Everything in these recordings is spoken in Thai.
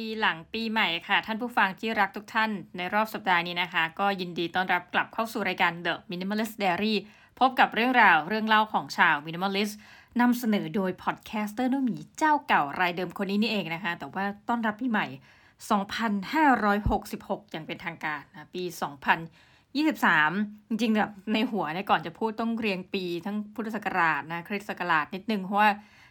ีหลังปีใหม่ค่ะ ท่านผู้ฟังที่รักทุกท่านในรอบสัปดาห์นี้นะคะ ก็ยินดีต้อนรับกลับเข้าสู่รายการ The Minimalist Diary พบกับเรื่องราวเรื่องเล่าของชาว Minimalist นำเสนอโดยพอดแคสเตอร์นุ่มหมีเจ้าเก่ารายเดิมคนนี้นี่เองนะคะ แต่ว่าต้อนรับปีใหม่ 2566 อย่างเป็นทางการนะปี 2023 จริงๆแบบในหัวเนี่ยก่อนจะพูดต้องเรียงปีทั้งพุทธศักราชนะคริสต์ศักราชนิดนึงเพราะว่า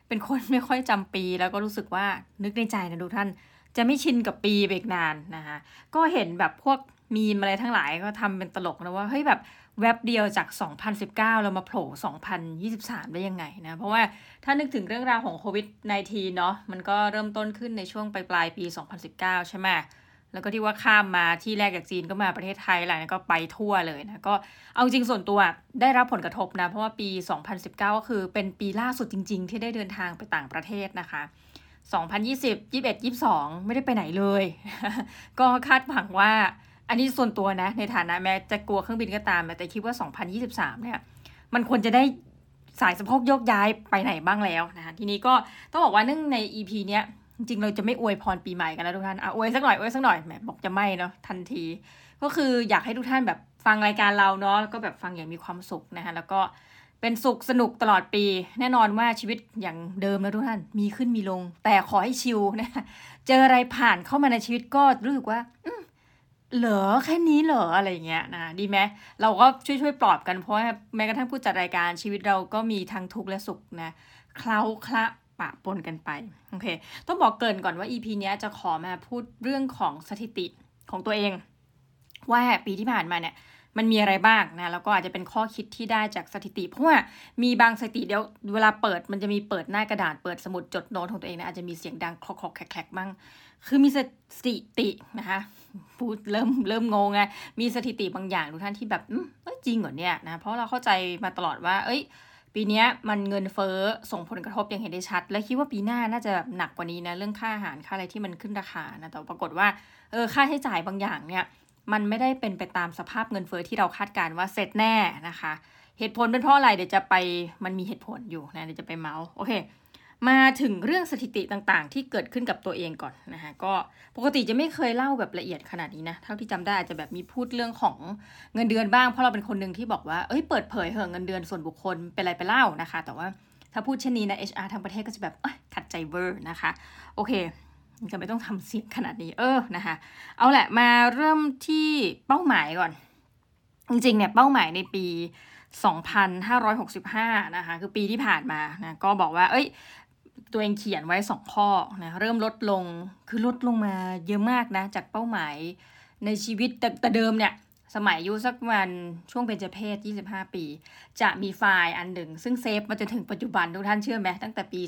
เป็นคนไม่ค่อยจำปีแล้วก็รู้สึกว่านึกในใจนะทุกท่าน จะไม่ชินกับปีไปอีกนานนะคะก็เห็นแบบพวกมีมอะไรทั้งหลายก็ทำเป็นตลกนะว่าเฮ้ยแบบแว็บเดียวจาก 2019 เรามาโผล่ 2023 ได้ยังไงนะ เพราะว่าถ้านึกถึงเรื่องราวของโควิด -19 เนาะมันก็เริ่มต้นขึ้นในช่วงปลายปลายปี 2019 ใช่ไหมแล้วก็ที่ว่าข้ามมาที่แรกจากจีนก็มาประเทศไทยแหละก็ไปทั่วเลยนะ ก็เอาจริงส่วนตัวได้รับผลกระทบนะ เพราะว่าปี 2019 ก็คือเป็นปีล่าสุดจริง ๆ ที่ได้เดินทางไปต่างประเทศนะคะ 2020 21 22 ไม่ได้ไปไหนเลย ก็คาดหวังว่า อันนี้ส่วนตัวนะ ในฐานะแม้จะกลัวเครื่องบินก็ตาม แต่คิดว่า 2023 เนี่ย มันควรจะได้สายสะโพกโยกย้ายไปไหนบ้างแล้วนะคะทีนี้ก็ต้องบอกว่าเนื่องใน EP เนี้ยจริงๆเราจะไม่อวยพรปีใหม่กันแล้วทุกท่านอะอวยสักหน่อยอวยสักหน่อยแหมบอกจะไม่เนาะทันที ก็คืออยากให้ทุกท่านแบบฟังรายการเราเนาะก็แบบฟังอย่างมีความสุขนะคะแล้วก็ เป็นสุขสนุกตลอดปี แน่นอนว่าชีวิตอย่างเดิมแล้วทุกท่านมีขึ้นมีลง แต่ขอให้ชิลนะเจออะไรผ่านเข้ามาในชีวิตก็รู้สึกว่าเหรอแค่นี้เหรออะไรเงี้ยนะดีไหมเราก็ช่วยช่วยปลอบกันเพราะแม้กระทั่งผู้จัดรายการชีวิตเราก็มีทั้งทุกข์และสุขนะเคล้าคละปะปนกันไปโอเค ต้องบอกเกินก่อนว่า EP นี้จะขอมาพูดเรื่องของสถิติของตัวเอง ว่าปีที่ผ่านมาเนี่ย มันมีอะไรบ้างนะแล้วก็อาจจะเป็นข้อคิดที่ได้จากสถิติ เพราะว่ามีบางสถิติเดี๋ยวเวลาเปิดมันจะมีเปิดหน้ากระดาษเปิดสมุดจดโน้ตของตัวเองนะอาจจะมีเสียงดังคลอกๆแคลกๆบ้างคือมีสถิตินะคะพูดเริ่มเริ่มงงไงมีสถิติบางอย่างทุกท่านที่แบบเอืมจริงเหรอเนี่ยนะเพราะเราเข้าใจมาตลอดว่า เอ้ย ปีนี้มันเงินเฟ้อส่งผลกระทบอย่างเห็นได้ชัด และคิดว่าปีหน้าน่าจะหนักกว่านี้นะเรื่องค่าอาหารค่าอะไรที่มันขึ้นราคานะแต่ปรากฏว่าเออค่าใช้จ่ายบางอย่างเนี่ย มันไม่ได้เป็นไปตามสภาพเงินเฟ้อที่เราคาดการว่าเสร็จแน่นะคะ เหตุผลเป็นเพราะอะไรเดี๋ยวจะไปมันมีเหตุผลอยู่นะเดี๋ยวจะไปเมาส์โอเค มาถึงเรื่องสถิติต่างๆ ที่เกิดขึ้นกับตัวเองก่อนนะคะก็ปกติจะไม่เคยเล่าแบบละเอียดขนาดนี้นะเท่าที่จำได้อาจจะแบบมีพูดเรื่องของเงินเดือนบ้างเพราะเราเป็นคนหนึ่งที่บอกว่าเอ้ยเปิดเผยเหอะเงินเดือนส่วนบุคคลเป็นอะไรไปเล่านะคะ แต่ว่าถ้าพูดเช่นนี้นะ HR ทางประเทศก็จะแบบขัดใจเวอร์นะคะ โอเค จะไม่ต้องทำเสียงขนาดนี้เออนะคะ เอาแหละมาเริ่มที่เป้าหมายก่อน จริงๆเนี่ยเป้าหมายในปี 2565 นะคะ คือปีที่ผ่านมานะก็บอกว่า เอ้ย ตัวเองเขียนไว้สองข้อนะเริ่มลดลงคือลดลงมาเยอะมากนะ จากเป้าหมายในชีวิตแต่แต่เดิมเนี่ยสมัยอายุสักวันช่วงเป็นเจเพศ 25 ปี จะมีไฟล์อันหนึ่ง ซึ่ง save มาจนถึงปัจจุบันทุกท่านเชื่อไหมตั้งแต่ปี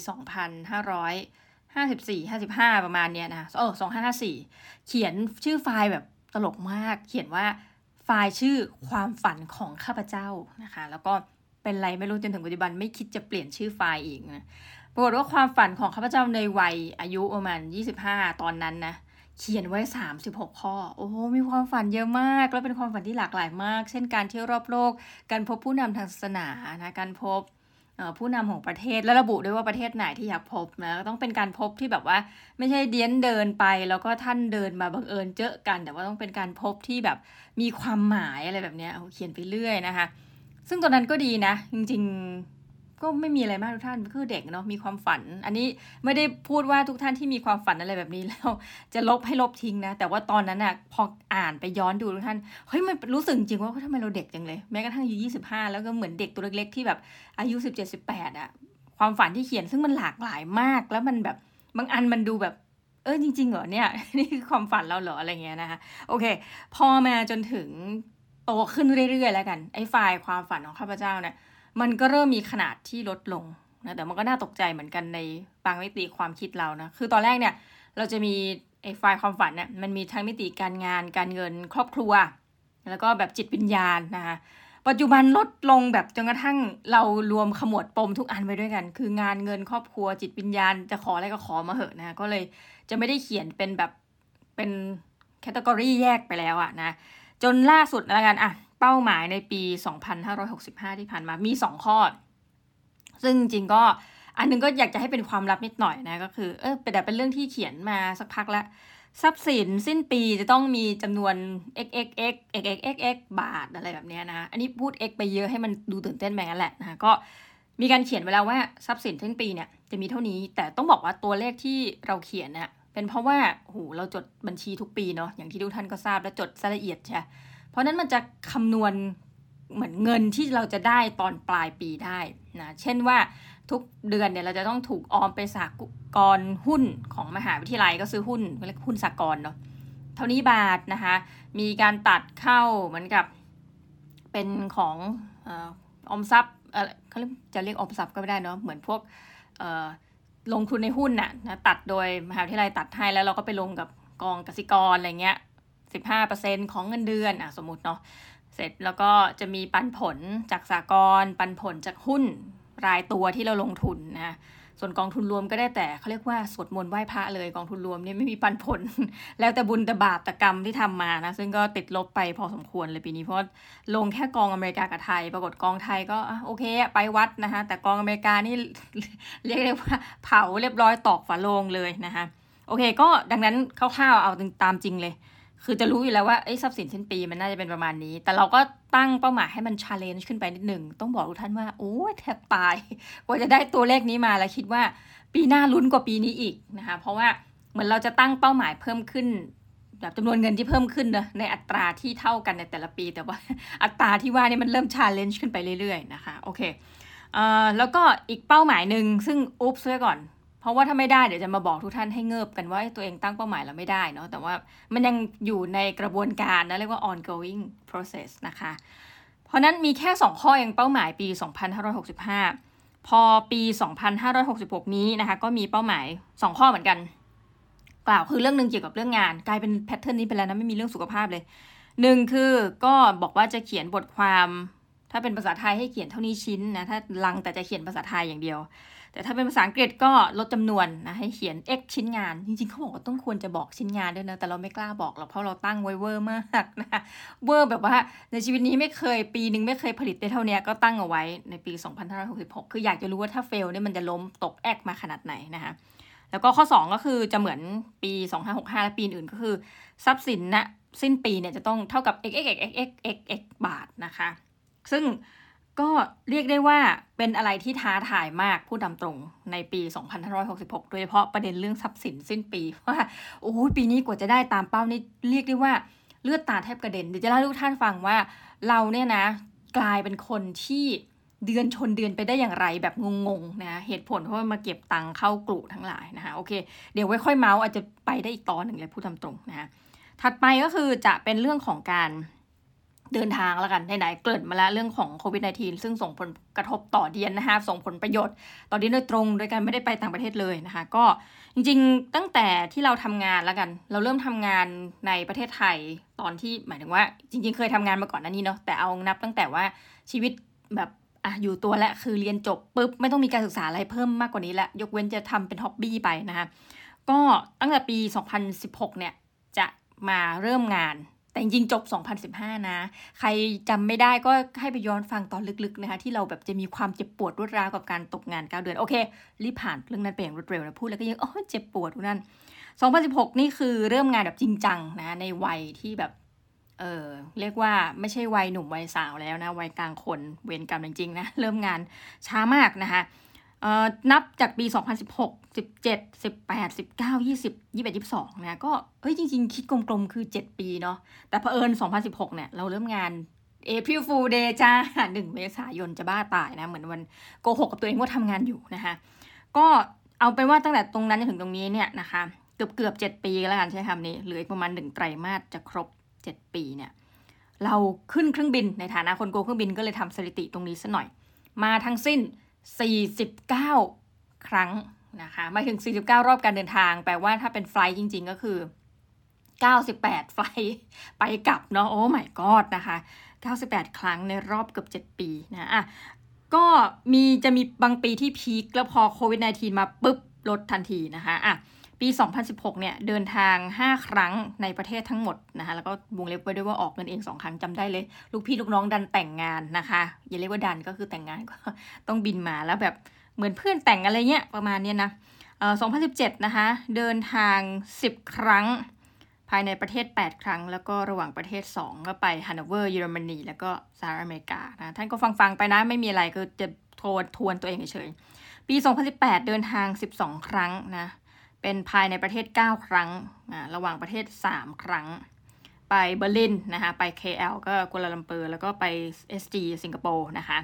2554 55ประมาณเนี้ยนะเออ2554เขียนชื่อไฟล์แบบตลกมาก เขียนว่าไฟล์ชื่อความฝันของข้าพเจ้านะคะ แล้วก็เป็นไรไม่รู้จนถึงปัจจุบันไม่คิดจะเปลี่ยนชื่อไฟล์อีกนะปรากฏว่าความฝันของข้าพเจ้าในวัยอายุประมาณ25ตอนนั้นนะเขียนไว้ 36 ข้อ โอ้มีความฝันเยอะมาก แล้วเป็นความฝันที่หลากหลายมาก เช่นการเที่ยวรอบโลก การพบผู้นำทางศาสนานะ การพบ ผู้นำของประเทศและระบุด้วยว่าประเทศไหนที่อยากพบนะต้องเป็นการพบที่แบบว่า ไม่ใช่เดียนเดินไป แล้วก็ท่านเดินมาบังเอิญเจอกัน แต่ว่าต้องเป็นการพบที่แบบมีความหมายอะไรแบบนี้เขียนไปเรื่อยนะคะ ซึ่งตอนนั้นก็ดีนะ จริง ก็ไม่มีอะไรมากทุกท่านคือเด็กเนาะมีความฝัน อันนี้ไม่ได้พูดว่าทุกท่านที่มีความฝันอะไรแบบนี้แล้ว จะลบให้ลบทิ้งนะ แต่ว่าตอนนั้นอะพออ่านไปย้อนดูทุกท่านเฮ้ยมันรู้สึกจริงว่าทำไมเราเด็กจังเลยแม้กระทั่งอายุยี่สิบห้าแล้วก็เหมือนเด็กตัวเล็กๆที่แบบอายุสิบเจ็ดสิบแปดอะความฝันที่เขียนซึ่งมันหลากหลายมาก แล้วมันแบบบางอันมันดูแบบ เออจริงๆเหรอเนี่ยนี่คือความฝันเราเหรออะไรเงี้ยนะคะโอเค พอมาจนถึงโตขึ้นเรื่อยๆแล้วกันไอ้ไฟล์ความฝันของข้าพเจ้าเนี่ย มันก็เริ่มมีขนาดที่ลดลงนะแต่มันก็น่าตกใจเหมือนกันในบางมิติความคิดเรานะคือตอนแรกเนี่ยเราจะมีไอ้ไฟล์ความฝันเนี่ยมันมีทั้งมิติการงาน การเงินครอบครัว แล้วก็แบบจิตวิญญาณนะคะปัจจุบันลดลงแบบจนกระทั่งเรารวมขมวดปมทุกอันไว้ด้วยกัน คืองานเงินครอบครัวจิตวิญญาณจะขออะไรก็ขอมาเหอะนะก็เลยจะไม่ได้เขียนเป็นแบบเป็น category แยกไปแล้วอะนะจนล่าสุดแล้วกันอะ เป้าหมายในปี 2565 ที่ผ่านมามี 2 ข้อ ซึ่งจริงก็อันนึงก็อยากจะให้เป็นความลับนิดหน่อยนะก็คือเออแต่เป็นเรื่องที่เขียนมาสักพักแล้วทรัพย์สินสิ้นปีจะต้องมีจำนวน x x x x x x x บาทอะไรแบบนี้นะ อันนี้พูด x ไปเยอะให้มันดูตื่นเต้นแม่งั้นแหละนะก็มีการเขียนไว้แล้วว่าทรัพย์สินสิ้นปีเนี่ยจะมีเท่านี้แต่ต้องบอกว่าตัวเลขที่เราเขียนเนี่ยเป็นเพราะว่าโหเราจดบัญชีทุกปีเนาะอย่างที่ทุกท่านก็ทราบและจดละเอียดใช่ ราะนั้นมันจะคำนวณเหมือนเงินที่เราจะได้ตอนปลายปีได้นะเช่นว่าทุกเดือนเนี่ยเราจะต้องถูกออมไปสากกรหุ้นของมหาวิทยาลัยก็ซื้อหุ้นเรียกหุ้นสากลเนาะเท่านี้บาทนะคะมีการตัดเข้าเหมือนกับเป็นของออมทรัพย์เขาเรียกจะเรียกออมทรัพย์ก็ไม่ได้เนาะเหมือนพวกลงทุนในหุ้นน่ะนะตัดโดยมหาวิทยาลัยตัดให้แล้วเราก็ไปลงกับกองกสิกรอะไรเงี้ย สิบห้าเปอร์เซ็นของเงินเดือนอะสมมติเนาะเสร็จแล้วก็จะมีปันผลจากสากลปันผลจากหุ้นรายตัวที่เราลงทุนนะส่วนกองทุนรวมก็ได้แต่เขาเรียกว่าสวดมนต์ไหว้พระเลยกองทุนรวมเนี่ยไม่มีปันผล แล้วแต่บุญแต่บาปแต่กรรมที่ทำมานะ ซึ่งก็ติดลบไปพอสมควรเลยปีนี้เพราะลงแค่กองอเมริกากับไทย ปรากฏกองไทยก็โอเคไปวัดนะคะแต่กองอเมริกานี่เรียกได้ว่าเผาเรียบร้อยตอกฝาโลงเลยนะคะโอเค ก็ดังนั้นคร่าวๆเอาตามจริงเลย คือจะรู้อยู่แล้วว่าไอ้ทรัพย์สินสิ้นปีมันน่าจะเป็นประมาณนี้ แต่เราก็ตั้งเป้าหมายให้มัน challenge ขึ้นไปนิดหนึ่ง ต้องบอกทุกท่านว่า โอ้แทบตาย กว่าจะได้ตัวเลขนี้มาแล้วคิดว่าปีหน้าลุ้นกว่าปีนี้อีกนะคะ เพราะว่าเหมือนเราจะตั้งเป้าหมายเพิ่มขึ้นแบบจำนวนเงินที่เพิ่มขึ้นนะในอัตราที่เท่ากันในแต่ละปี แต่ว่าอัตราที่ว่านี่มันเริ่ม challenge ขึ้นไปเรื่อยๆนะคะ โอเคเอ่อแล้วก็อีกเป้าหมายหนึ่งซึ่งอุ๊บไว้ก่อน ราะว่าถ้าไม่ได้เดี๋ยวจะมาบอกทุกท่านให้เงิบกันว่าตัวเองตั้งเป้าหมายแล้วไม่ได้เนาะแต่ว่ามันยังอยู่ในกระบวนการนะเรียกว่า ongoing process นะคะ เพราะนั้นมีแค่ 2 ข้อยังเป้าหมายปี 2565 พอปี 2566 นี้นะคะ ก็มีเป้าหมาย 2 ข้อเหมือนกัน กล่าวคือเรื่องหนึ่งเกี่ยวกับเรื่องงาน กลายเป็นแพทเทิร์นนี้ไปแล้วนะไม่มีเรื่องสุขภาพเลยหนึ่งคือก็บอกว่าจะเขียนบทความ ถ้าเป็นภาษาไทยให้เขียนเท่านี้ชิ้นนะถ้าลังแต่จะเขียนภาษาไทยอย่างเดียว แต่ถ้าเป็นภาษาอังกฤษก็ลดจำนวนนะให้เขียน x ชิ้นงาน จริงๆเขาบอกว่าต้องควรจะบอกชิ้นงานด้วยนะ แต่เราไม่กล้าบอกหรอกเพราะเราตั้งไว้เวอร์มากนะเวอร์แบบว่าในชีวิตนี้ไม่เคยปีหนึ่งไม่เคยผลิตได้เท่านี้ก็ตั้งเอาไว้ในปี 2566 คืออยากจะรู้ว่าถ้า fail เนี่ยมันจะล้มตกแอกมาขนาดไหนนะคะแล้วก็ข้อ 2 ก็คือจะเหมือนปี 2565 และปีอื่นก็คือ ทรัพย์สินนะสิ้นปีเนี่ยจะต้องเท่ากับ x x x x x x บาทนะคะ ซึ่ง ก็เรียกได้ว่าเป็นอะไรที่ท้าทายมากพูดตามตรงในปี 2566 โดยเฉพาะประเด็นเรื่องทรัพย์สินสิ้นปีว่าโอ้ปีนี้กว่าจะได้ตามเป้านี่เรียกได้ว่าเลือดตาแทบกระเด็นเดี๋ยวจะเล่าให้ทุกท่านฟังว่าเราเนี่ยนะ กลายเป็นคนที่เดือนชนเดือนไปได้อย่างไรแบบงงๆนะเหตุผลเพราะว่ามาเก็บตังค์เข้ากลุ่ทั้งหลายนะคะโอเค เดี๋ยวไว้ค่อยเมาส์อาจจะไปได้อีกตอนหนึ่งเลยพูดตามตรงนะถัดไปก็คือจะเป็นเรื่องของการ เดินทางแล้วกันไหนๆเกิดมาแล้วเรื่องของโควิด -19 ซึ่งส่งผลกระทบต่อเดียนนะคะส่งผลประโยชน์ ต่อเดียนโดยตรงโดยการไม่ได้ไปต่างประเทศเลยนะคะ ก็จริงๆตั้งแต่ที่เราทำงานแล้วกัน เราเริ่มทำงานในประเทศไทยตอนที่หมายถึงว่า จริง ๆ เคยทำงานมาก่อนนันนี้เนาะแต่เอานับตั้งแต่ว่าชีวิตแบบอะอยู่ตัวและคือเรียนจบปุ๊บไม่ต้องมีการศึกษาอะไรเพิ่มมากกว่านี้ละยกเว้นจะทำเป็นฮ็อบบี้ไปนะคะก็ตั้งแต่ปี 2016 เนี่ยจะมาเริ่มงาน แต่จริงจบ 2015 นะ ใครจำไม่ได้ก็ให้ไปย้อนฟังตอนลึกๆนะคะที่เราแบบจะมีความเจ็บปวดรวดร้าวกับการตกงาน 9 เดือน โอเค รีบผ่านเรื่องนั้นไปอย่างรวดเร็วนะพูดแล้วก็ยังโอ้เจ็บปวดทุกนั่น2016 นี่คือเริ่มงานแบบจริงจังนะในวัยที่แบบเออเรียกว่าไม่ใช่วัยหนุ่มวัยสาวแล้วนะวัยกลางคนเวรกรรมจริงๆนะเริ่มงานช้ามากนะคะ นับจากปี 2016 17 18 19 20 21 22นะก็เฮ้ยจริง ๆ คิดกลมๆ คือ 7 ปีเนาะแต่เผอิญ 2016 เนี่ย เราเริ่มงาน April Fool Day จ้า1เมษายนจะบ้าตายนะ เหมือนวันโกหกกับตัวเองว่าทำงานอยู่นะคะก็เอาเป็นว่าตั้งแต่ตรงนั้นจนถึงตรงนี้เนี่ยนะคะเกือบเกือบ7ปีแล้วกันใช้คำนี้เหลืออีกประมาณ1ไตรมาสจะครบ 7 ปีเนี่ยเราขึ้นเครื่องบินในฐานะคนโกเครื่องบินก็เลยทำสถิติตรงนี้ซะหน่อย มาทั้งสิ้น 49 ครั้งนะคะมาถึง 49 รอบการเดินทาง แปลว่าถ้าเป็นไฟล์จริง ๆ ก็คือ 98 ไฟล์ไปกลับเนาะโอ้ไม่กอดนะคะ 98 ครั้งในรอบเกือบ 7 ปีนะอะก็มีจะมีบางปีที่พีคแล้วพอโควิด -19 มาปุ๊บลดทันทีนะคะอะ ปี 2016 เนี่ยเดินทาง 5 ครั้งในประเทศทั้งหมดนะคะแล้วก็วงเล็บไว้ด้วยว่าออกเงินเอง 2 ครั้งจำได้เลย ลูกพี่ลูกน้องดันแต่งงานนะคะ อย่าเรียกว่าดันก็คือแต่งงานก็ต้องบินมาแล้วแบบเหมือนเพื่อนแต่งอะไรเงี้ยประมาณเนี้ยนะเอ่อ2017 นะคะ เดินทาง 10 ครั้ง ภายในประเทศ 8 ครั้ง แล้วก็ระหว่างประเทศ 2 ก็ไปฮันโนเวอร์เยอรมนีแล้วก็สหรัฐอเมริกานะท่านก็ฟังๆไปนะไม่มีอะไรก็จะทวนทวนตัวเองเฉยปี 2018 เดินทาง 12 ครั้งนะ เป็นภายในประเทศ 9 ครั้ง ระหว่างประเทศ 3 ครั้ง ไปเบอร์ลินนะคะไป KL ก็กัวลาลัมเปอร์แล้วก็ไป SG สิงคโปร์นะคะ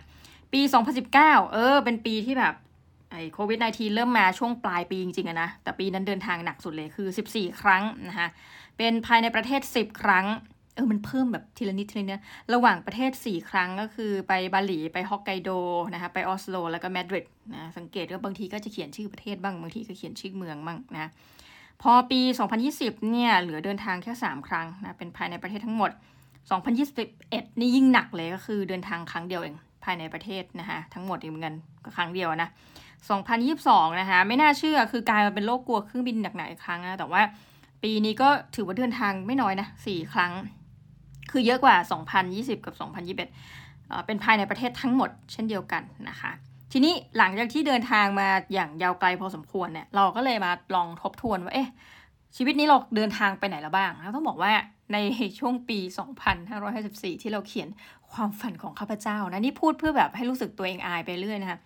ปี 2019 เออ เป็นปีที่แบบไอ้โควิด -19 เริ่มมาช่วงปลายปีจริงๆอะนะ แต่ปีนั้นเดินทางหนักสุดเลยคือ 14 ครั้งนะคะ เป็นภายในประเทศ 10 ครั้ง เออมันเพิ่มแบบทีละนิดทีละนิดระหว่างประเทศ 4 ครั้งก็คือไปบาหลีไปฮอกไกโดนะคะไปออสโล แล้วก็มาดริดนะสังเกตว่าบางทีก็จะเขียนชื่อประเทศบ้างบางทีก็เขียนชื่อเมืองบ้างนะพอปี 2020 เนี่ยเหลือเดินทางแค่ 3 ครั้งนะเป็นภายในประเทศทั้งหมด 2021 นี่ยิ่งหนักเลยก็คือเดินทางครั้งเดียวเองภายในประเทศนะคะทั้งหมดอีกเหมือนกันก็ครั้งเดียวนะ 2022 นะคะไม่น่าเชื่อคือกลายมาเป็นโรคกลัวเครื่องบินหนักๆอีกครั้งนะแต่ว่าปีนี้ก็ถือว่าเดินทางไม่น้อยนะสี่ครั้ง คือเยอะกว่า 2020 กับ 2021 เป็นภายในประเทศทั้งหมดเช่นเดียวกันนะคะ ทีนี้หลังจากที่เดินทางมาอย่างยาวไกลพอสมควรเนี่ย เราก็เลยมาลองทบทวนว่า เอ๊ะ ชีวิตนี้เราเดินทางไปไหนแล้วบ้างแล้วต้องบอกว่าในช่วงปี 2554 ที่เราเขียนความฝันของข้าพเจ้านะ นี่พูดเพื่อแบบให้รู้สึกตัวเองอายไปเรื่อยนะคะ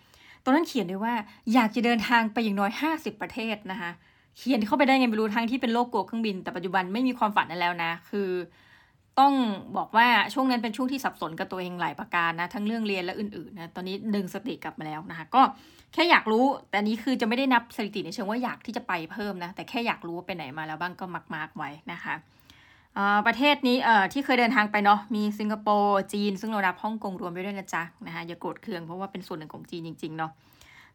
ตอนนั้นเขียนด้วยว่าอยากจะเดินทางไปอย่างน้อย 50 ประเทศนะคะเขียนเข้าไปได้ไงไม่รู้ทั้งที่เป็นโลกกลัวเครื่องบิน แต่ปัจจุบันไม่มีความฝันนั้นแล้วนะ คือ ต้องบอกว่าช่วงนั้นเป็นช่วงที่สับสนกับตัวเองหลายประการนะทั้งเรื่องเรียนและอื่นๆนะตอนนี้ดึงสติกลับมาแล้วนะคะก็แค่อยากรู้ แต่นี้คือจะไม่ได้นับสถิติในเชิงว่าอยากที่จะไปเพิ่มนะแต่แค่อยากรู้ว่าไปไหนมาแล้วบ้างก็มักมากไว้นะคะประเทศนี้ที่เคยเดินทางไปเนาะมีสิงคโปร์จีน ซึ่งเรานับฮ่องกงรวมไปด้วยนะจ๊ะนะคะอย่าโกรธเคืองเพราะว่าเป็นส่วนหนึ่งของจีนจริงๆเนาะ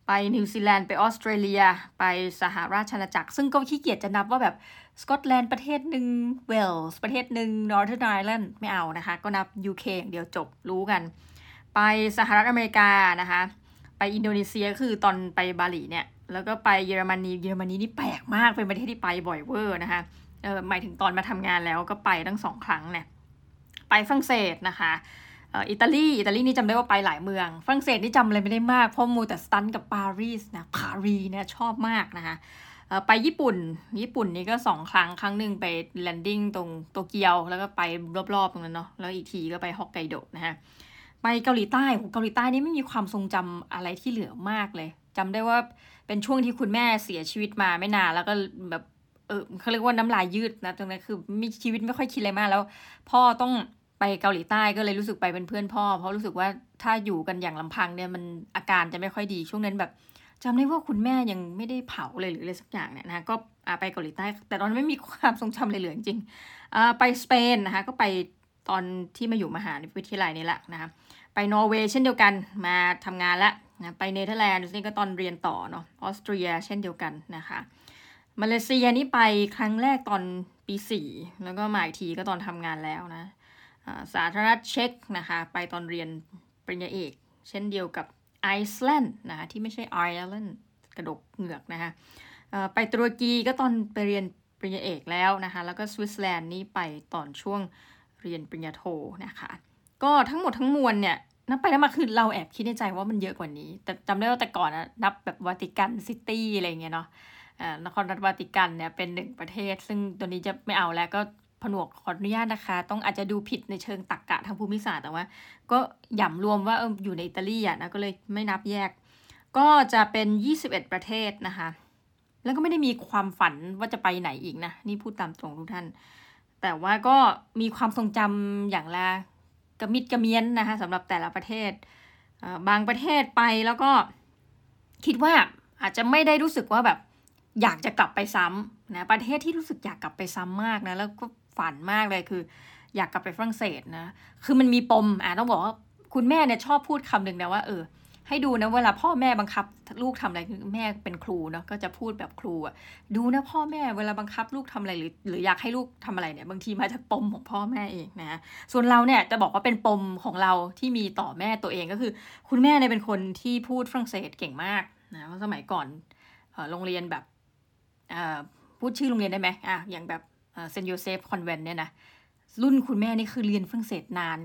ไปนิวซีแลนด์ไปออสเตรเลีย ไปสหราชอาณาจักร ซึ่งก็ขี้เกียจจะนับว่าแบบ สกอตแลนด์ประเทศหนึ่งเวลส์ประเทศหนึ่ง Northern Ireland ไม่เอานะคะ ก็นับ UK อย่างเดียวจบรู้กัน ไปสหรัฐอเมริกานะคะ ไปอินโดนีเซียคือตอนไปบาหลีเนี่ย แล้วก็ไปเยอรมนีเยอรมนีนี่แปลกมากเป็นประเทศที่ไปบ่อยเวอร์นะคะเออหมายถึงตอนมาทำงานแล้วก็ไปทั้งสองครั้งเนี่ยไปฝรั่งเศสนะคะอิตาลีอิตาลีนี่จำได้ว่าไปหลายเมืองฝรั่งเศสนี่จำอะไรไม่ได้มากเพราะมูแต่สตันกับปารีสนะปารีเนี่ยชอบมากนะคะ ไปญี่ปุ่น ญี่ปุ่นนี่ก็สองครั้งครั้งหนึ่งไป landing ตรงโตเกียว แล้วก็ไปรอบๆตรงนั้นเนาะแล้วอีกทีก็ไปฮอกไกโดนะฮะไปเกาหลีใต้เกาหลีใต้นี่ไม่มีความทรงจำอะไรที่เหลือมากเลยจำได้ว่าเป็นช่วงที่คุณแม่เสียชีวิตมาไม่นานแล้วก็แบบเออเขาเรียกว่าน้ำลายยืดนะตรงนั้นคือมีชีวิตไม่ค่อยคิดอะไรมากแล้ว พ่อต้องไปเกาหลีใต้ก็เลยรู้สึกไปเป็นเพื่อนพ่อ เพราะรู้สึกว่าถ้าอยู่กันอย่างลำพังเนี่ยมันอาการจะไม่ค่อยดีช่วงนั้นแบบ จำได้ว่าคุณแม่ยังไม่ได้เผาเลยหรืออะไรสักอย่างเนี่ยนะก็ไปเกาหลีใต้ แต่ตอนนั้นไม่มีความทรงจำเลยเหลือจริงไปสเปนนะคะก็ไปตอนที่มาอยู่มหาวิทยาลัยนี่แหละนะคะไปนอร์เวย์เช่นเดียวกันมาทำงานแล้วนะไปเนเธอร์แลนด์นี่ก็ตอนเรียนต่อเนาะออสเตรียเช่นเดียวกันนะคะมาเลเซียนี่ไปครั้งแรกตอนปีสี่แล้วก็มาอีกทีก็ตอนทำงานแล้วนะสาธารณรัฐเช็กนะคะไปตอนเรียนปริญญาเอก เช่นเดียวกับ ไอซ์แลนด์นะคะที่ไม่ใช่ไอร์แลนด์กระดกเหงือกนะคะไปตุรกีก็ตอนไปเรียนปริญญาเอกแล้วนะคะ แล้วก็สวิตเซอร์แลนด์นี่ไปตอนช่วงเรียนปริญญาโทนะคะ ก็ทั้งหมดทั้งมวลเนี่ยนับไปนับมาคือเราแอบคิดในใจว่ามันเยอะกว่านี้ แต่จำได้ว่าแต่ก่อนนะนับแบบ Vatican City อะไรเงี้ยเนาะนครรัฐวาติกันเนี่ยเป็นหนึ่งประเทศ ซึ่งตัวนี้จะไม่เอาแล้วก็ ผนวกขออนุญาตนะคะ ต้องอาจจะดูผิดในเชิงตรกกะทางภูมิศาสตร์แต่ว่า ก็ย่ำรวมว่าเอออยู่ในอิตาลีอะนะก็เลยไม่นับแยก ก็จะเป็น 21 ประเทศนะคะ แล้วก็ไม่ได้มีความฝันว่าจะไปไหนอีกนะ นี่พูดตามตรงทุกท่าน แต่ว่าก็มีความทรงจำอย่างละกระมิดกระเมียนนะคะสำหรับแต่ละประเทศ บางประเทศไปแล้วก็คิดว่าอาจจะไม่ได้รู้สึกว่าแบบอยากจะกลับไปซ้ำนะประเทศที่รู้สึกอยากกลับไปซ้ำมากนะแล้วก็ ฝันมากเลยคือ อยากกลับไปฝรั่งเศสนะ คือมันมีปมอะต้องบอกว่าคุณแม่เนี่ยชอบพูดคำหนึ่งนะว่าเออให้ดูนะเวลาพ่อแม่บังคับ ลูกทำอะไรแม่เป็นครูเนาะก็จะพูดแบบครูอะดูนะพ่อแม่เวลาบังคับลูกทำอะไรหรือ หรืออยากให้ลูกทำอะไรเนี่ยบางทีมาจากปมของพ่อแม่เองนะส่วนเราเนี่ยจะบอกว่าเป็นปมของเราที่มีต่อแม่ตัวเองก็คือ คุณแม่เนี่ยเป็นคนที่พูดฝรั่งเศสเก่งมากนะเพราะสมัยก่อนโรงเรียนแบบพูดชื่อโรงเรียนได้ไหมอะอย่างแบบ เซนต์โยเซฟคอนแวนต์เนี่ยนะรุ่นคุณแม่นี่คือเรียนฝรั่งเศสนาน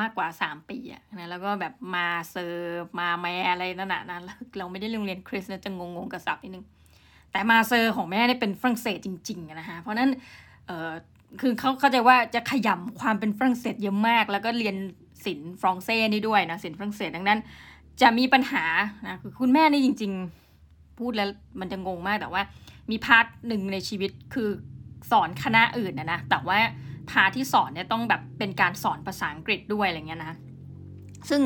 มากกว่า 3 ปีอะนะแล้วก็แบบ ma sœur ma mère อะไรนั่นน่ะนะเราไม่ได้โรงเรียนคริสต์นะจะงงกับศัพท์นิดนึง แต่ ma sœur ของแม่นี่เป็นฝรั่งเศสจริงๆนะคะเพราะนั้นเออคือเขาเข้าใจว่าจะขยำความเป็นฝรั่งเศสเยอะมาก แล้วก็เรียนศิลป์ français นี่ด้วยนะศิลป์ฝรั่งเศสดังนั้น จะมีปัญหานะคือคุณแม่นี่จริง ๆ พูดแล้วมันจะงงมากแต่ว่า มี part หนึ่งในชีวิตคือ สอนคณะอื่นนะนะ แต่ว่าพาที่สอนเนี่ยต้องแบบเป็นการสอนภาษาอังกฤษด้วยอะไรเงี้ยนะ ซึ่ง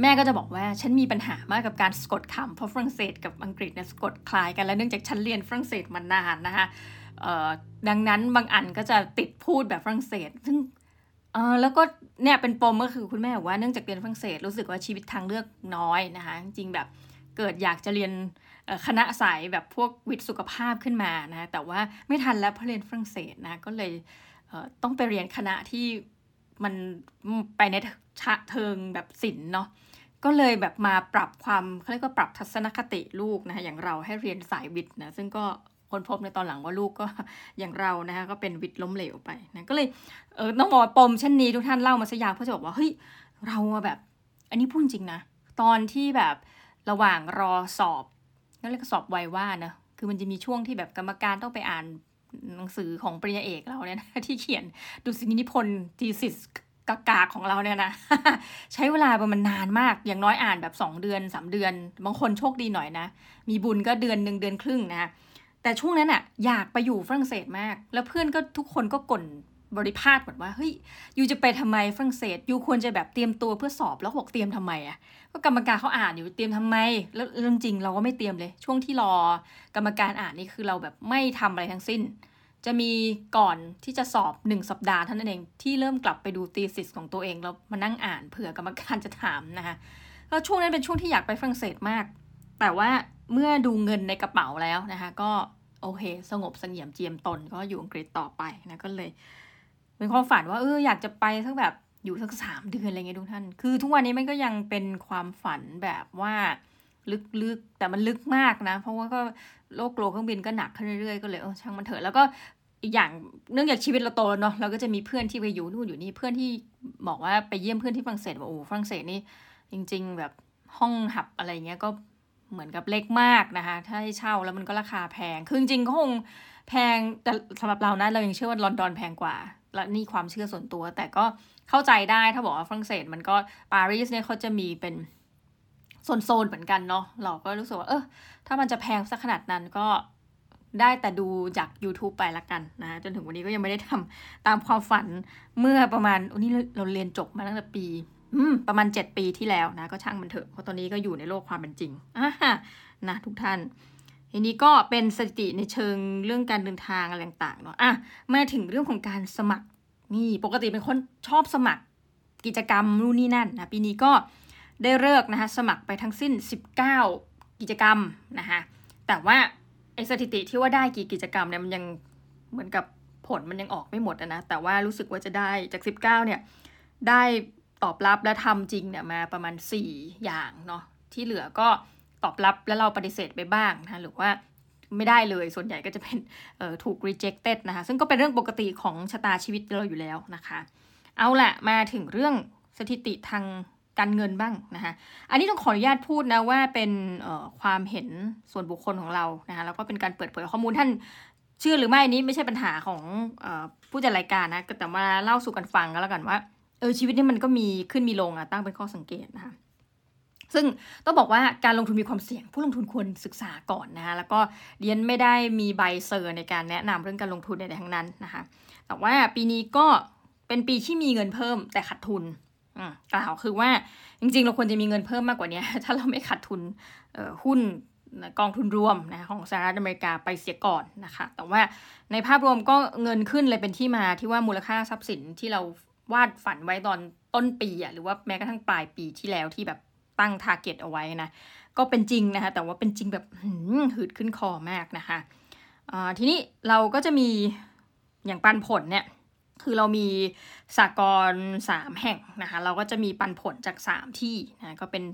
แม่ก็จะบอกว่าฉันมีปัญหามากกับการสะกดคำเพราะฝรั่งเศสกับอังกฤษเนี่ยสะกดคล้ายกัน และเนื่องจากฉันเรียนฝรั่งเศสมานานนะคะดังนั้นบางอันก็จะติดพูดแบบฝรั่งเศส ซึ่งแล้วก็เนี่ยเป็นปมก็คือคุณแม่บอกว่าเนื่องจากเรียนฝรั่งเศสรู้สึกว่าชีวิตทางเลือกน้อยนะคะจริงแบบเกิดอยากจะเรียน คณะสายแบบพวกวิทย์สุขภาพขึ้นมานะแต่ว่าไม่ทันแล้วเพราะเรียนฝรั่งเศสนะก็เลยต้องไปเรียนคณะที่มันไปในเทิงแบบศิลป์เนาะก็เลยแบบมาปรับความเขาเรียกว่าปรับทัศนคติลูกนะคะอย่างเราให้เรียนสายวิทย์นะซึ่งก็คนพบในตอนหลังว่าลูกก็อย่างเรานะคะก็เป็นวิทย์ล้มเหลวไปนะก็เลยเออต้องบอกปมเช่นนี้ทุกท่านเล่ามาสักอย่างเพื่อจะบอกว่าเฮ้ยเราแบบ อันนี้พูดจริงนะ ตอนที่แบบระหว่างรอสอบ นั่นเรียกสอบไวว่านะคือมันจะมีช่วงที่แบบกรรมการต้องไปอ่านหนังสือของปริญญาเอกเราเนี่ยนะที่เขียนดูสินิพนธ์ทีสิสกากาของเราเนี่ยนะใช้เวลาประมาณนานมาก อย่างน้อยอ่านแบบ 2 เดือน 3 เดือน บางคนโชคดีหน่อยนะ มีบุญก็เดือนหนึ่งเดือนครึ่งนะแต่ช่วงนั้นอะอยากไปอยู่ฝรั่งเศสมาก แล้วเพื่อนก็ทุกคนก็กลน บริพาทหมดว่าเฮ้ยยูจะไปทำไมฝรั่งเศสยูควรจะแบบเตรียมตัวเพื่อสอบแล้วบอกเตรียมทำไมอะก็กรรมการเขาอ่านอยู่เตรียมทำไม แล้วเรื่องจริงเราก็ไม่เตรียมเลย ช่วงที่รอกรรมการอ่านนี่คือเราแบบไม่ทำอะไรทั้งสิ้น จะมีก่อนที่จะสอบหนึ่งสัปดาห์เท่านั้นเองที่เริ่มกลับไปดูตีสิสของตัวเองแล้วมานั่งอ่านเผื่อกรรมการจะถามนะคะแล้วช่วงนั้นเป็นช่วงที่อยากไปฝรั่งเศสมาก แต่ว่าเมื่อดูเงินในกระเป๋าแล้วนะคะ ก็โอเค สงบสงเงียมเจียมตนก็อยู่อังกฤษต่อไปนะก็เลย เป็นความฝันว่าเอออยากจะไปสักแบบอยู่สักสามเดือนอะไรเงี้ยทุกท่าน คือทุกวันนี้มันก็ยังเป็นความฝันแบบว่าลึกๆ แต่มันลึกมากนะ เพราะว่าก็โลกโลเครื่องบินก็หนักขึ้นเรื่อยๆ ก็เลยเออช่างมันเถอะ แล้วก็อีกอย่างเนื่องจากชีวิตเราโตเนาะ เราก็จะมีเพื่อนที่ไปอยู่นู่นอยู่นี่ เพื่อนที่บอกว่าไปเยี่ยมเพื่อนที่ฝรั่งเศสบอกโอ้ฝรั่งเศสนี่จริง ๆ แบบห้องหับอะไรเงี้ยก็เหมือนกับเล็กมากนะคะ ถ้าให้เช่าแล้วมันก็ราคาแพง คือจริงก็คงแพงแต่สำหรับเรานะเรายังเชื่อว่าลอนดอนแพงกว่า และนี่ความเชื่อส่วนตัว แต่ก็เข้าใจได้ถ้าบอกว่าฝรั่งเศส มันก็ปารีสเนี่ยเขาจะมีเป็นโซนๆเหมือนกันเนาะเราก็รู้สึกว่าเออถ้ามันจะแพงสักขนาดนั้นก็ได้แต่ดูจาก YouTube ไปละกันนะ จนถึงวันนี้ก็ยังไม่ได้ทำตามความฝันเมื่อประมาณวันนี้เราเรียนจบมาตั้งแต่ปีอืมประมาณ 7 ปีที่แล้วนะ ก็ช่างมันเถอะเพราะตอนนี้ก็อยู่ในโลกความเป็นจริงอะนะทุกท่าน ทีนี้ก็เป็นสถิติในเชิงเรื่องการเดินทางอะไรต่างๆเนาะอะมาถึงเรื่องของการสมัครนี่ปกติเป็นคนชอบสมัครกิจกรรมนู่นนี่นั่นนะปีนี้ก็ได้เลิกนะคะสมัครไปทั้งสิ้น 19 กิจกรรมนะคะแต่ว่าไอสถิติที่ว่าได้กี่กิจกรรมเนี่ยมันยังเหมือนกับผลมันยังออกไม่หมดนะแต่ว่ารู้สึกว่าจะได้จาก 19เนี่ยได้ตอบรับและทำจริงเนี่ยมาประมาณ 4 อย่างเนาะที่เหลือก็ ตอบรับแล้วเราปฏิเสธไปบ้างนะหรือว่าไม่ได้เลยส่วนใหญ่ก็จะเป็นถูก rejected นะคะ ซึ่งก็เป็นเรื่องปกติของชะตาชีวิตเราอยู่แล้วนะคะ เอาละมาถึงเรื่องสถิติทางการเงินบ้างนะคะอันนี้ต้องขออนุญาตพูดนะว่าเป็นความเห็นส่วนบุคคลของเรานะคะแล้วก็เป็นการเปิดเผยข้อมูลท่านเชื่อหรือไม่นี้ไม่ใช่ปัญหาของอผู้จัดรายการนะแต่มาเล่าสู่กันฟังก็แล้วกันว่าเออชีวิตนี่มันก็มีขึ้นมีลงอะตั้งเป็นข้อสังเกตนะคะ ซึ่งต้องบอกว่าการลงทุนมีความเสี่ยง ผู้ลงทุนควรศึกษาก่อนนะคะแล้วก็เรียนไม่ได้มีใบเซอร์ในการแนะนำเรื่องการลงทุนใดๆทั้งนั้นนะคะแต่ว่าปีนี้ก็เป็นปีที่มีเงินเพิ่มแต่ขาดทุนกล่าวคือว่าจริงๆ เราควรจะมีเงินเพิ่มมากกว่านี้ ถ้าเราไม่ขาดทุนหุ้นกองทุนรวมนะของสหรัฐอเมริกาไปเสียก่อนนะคะ แต่ว่าในภาพรวมก็เงินขึ้นเลยเป็นที่มาที่ว่ามูลค่าทรัพย์สินที่เราวาดฝันไว้ตอนต้นปีอะหรือว่าแม้กระทั่งปลายปีที่แล้วที่แบบ ตั้ง target เอาไว้นะ ก็เป็นจริงนะคะแต่ว่าเป็นจริงแบบหืดขึ้นคอมากนะคะทีนี้เราก็จะมีอย่างปันผลเนี่ยคือเรามีสากลสามแห่งนะคะเราก็จะมีปันผลจากสามที่นะก็เป็น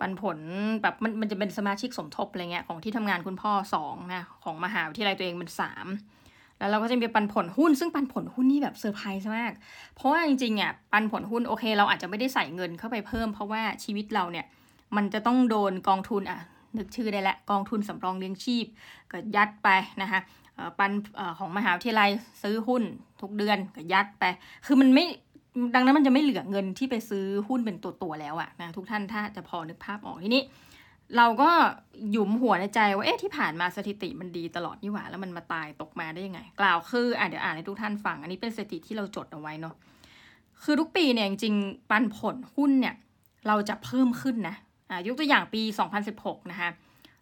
ปันผลแบบมันมันจะเป็นสมาชิกสมทบอะไรเงี้ยของที่ทำงานคุณพ่อสองนะของมหาวิทยาลัยตัวเองเป็นสาม แล้วเราก็จะมีปันผลหุ้น ซึ่งปันผลหุ้นนี่แบบเซอร์ไพรส์มาก เพราะว่าจริงๆอะปันผลหุ้นโอเค เราอาจจะไม่ได้ใส่เงินเข้าไปเพิ่ม เพราะว่าชีวิตเราเนี่ยมันจะต้องโดนกองทุนอะนึกชื่อได้และกองทุนสำรองเลี้ยงชีพก็ยัดไปนะคะปันอของมหาวิทยาลัยซื้อหุ้นทุกเดือนก็ยัดไป คือมันไม่ดังนั้นมันจะไม่เหลือเงินที่ไปซื้อหุ้นเป็นตัวๆแล้วอะนะทุกท่านถ้าจะพอนึกภาพออกทีนี้ เราก็หยุมหัวในใจว่าเอ๊ะที่ผ่านมาสถิติมันดีตลอดนี่หว่าแล้วมันมาตายตกมาได้ยังไง กล่าวคืออะเดี๋ยวอ่านให้ทุกท่านฟัง อันนี้เป็นสถิติที่เราจดเอาไว้เนาะคือทุกปีเนี่ยจริงๆปันผลหุ้นเนี่ย เราจะเพิ่มขึ้นนะอ่ายกตัวอย่างปี 2016 นะคะ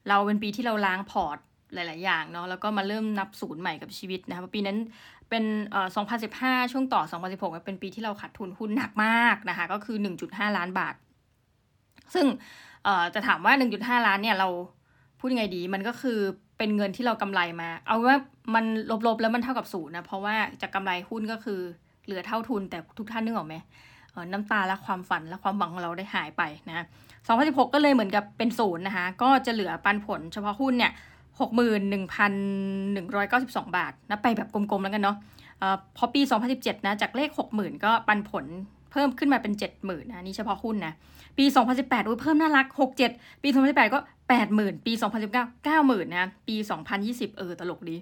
เราเป็นปีที่เราล้างพอร์ตหลาย ๆ อย่างเนาะแล้วก็มาเริ่มนับศูนย์ใหม่กับชีวิตนะคะปีนั้นเป็นเอ่อ2015 ช่วงต่อ 2016 เป็นปีที่เราขาดทุนหุ้นหนักมากนะคะก็คือ 1.5 ล้านบาท ซึ่ง อ่อจะถามว่า 1.5 ล้านเนี่ยเราพูดยังไงดี มันก็คือเป็นเงินที่เรากำไรมา เอาว่ามันลบๆแล้วมันเท่ากับศูนย์นะ เพราะว่าจากกำไรหุ้นก็คือเหลือเท่าทุนแต่ทุกท่านนึกออกไหมน้ำตาและความฝันและความหวังของเราได้หายไปนะ2016 ก็เลยเหมือนกับเป็นศูนย์นะคะ ก็จะเหลือปันผลเฉพาะหุ้นเนี่ย61,192 บาทนะไปแบบกลมๆแล้วกันเนาะอพอปี 2017 นะ จากเลข 60,000 ก็ปันผล เพิ่มขึ้นมาเป็น 70,000นะนี่เฉพาะหุ้นนะ ปี 2018อุ้ยเพิ่มน่ารัก 67 ปี 2018 ก็ 80,000 ปี 2019 90,000 นะ ปี 2020 เออ ตลกดี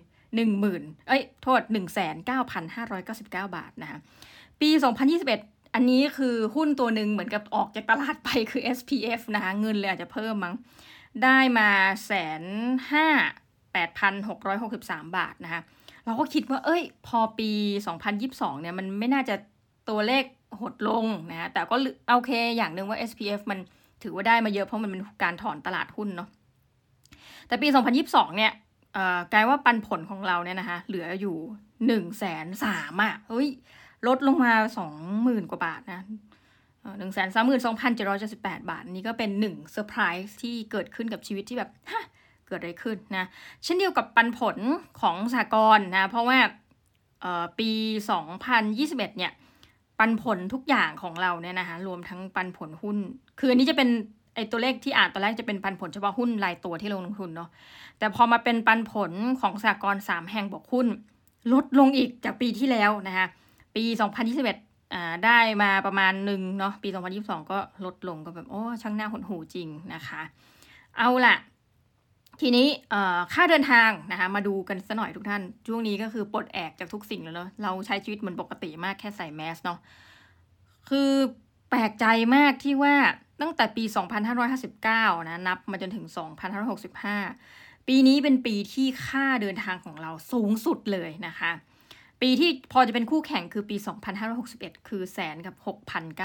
10,000 เอ้ย โทษ 19,599 บาทนะคะปี 2021 อันนี้คือหุ้นตัวหนึ่งเหมือนกับออกจากตลาดไปคือ SPF นะคะเงินเลยอาจจะเพิ่มมั้ง ได้มาแสนห้าแปดพันหกร้อยหกสิบสามบาทนะคะ เราก็คิดว่า เอ้ย พอปีสองพันยิบสองเนี่ย มันไม่น่าจะตัวเลข หดลงนะแต่ก็โอเคอย่างหนึ่งว่า SPF มันถือว่าได้มาเยอะเพราะมันเป็นการถอนตลาดหุ้นเนาะแต่ปี 2022 เนี่ยกลายว่าปันผลของเราเนี่ยนะคะเหลืออยู่1นึ่งแสนสามอะเฮ้ยลดลงมาสองหมื่นกว่าบาทนะหนึ่งแสนสามหมื่นสองพันเจ็ดร้อยเจ็ดสิบแปดบาท นี่ก็เป็นหนึ่งเซอร์ไพรส์ที่เกิดขึ้นกับชีวิตที่แบบฮะเกิดอะไรขึ้นนะเช่นเดียวกับปันผลของสากลนะ เพราะว่าปี 2021 เนี่ย ปันผลทุกอย่างของเราเนี่ยนะคะรวมทั้งปันผลหุ้น คืออันนี้จะเป็นไอตัวเลขที่อ่านตอนแรกจะเป็นปันผลเฉพาะหุ้นรายตัวที่ลงทุนเนาะแต่พอมาเป็นปันผลของสากลสามแห่งบอกหุ้น ลดลงอีกจากปีที่แล้วนะคะปี 2021ได้มาประมาณหนึ่งเนาะปี 2022 ก็ลดลงก็แบบโอ้ช่างหน้าหดหูจริงนะคะ เอาละ ทีนี้ค่าเดินทางนะคะมาดูกันสัหน่อยทุกท่าน ช่วงนี้ก็คือปลดแอกจากทุกสิ่งแล้วเนาะเราใช้ชีวิตเหมือนปกติมากแค่ใส่แมสเนาะคือแปลกใจมากที่ว่าตั้งแต่ปี 2559 นะนับมาจนถึง 2565 ปีนี้เป็นปีที่ค่าเดินทางของเราสูงสุดเลยนะคะ ปีที่พอจะเป็นคู่แข่งคือปี 2561 คือแสนกับ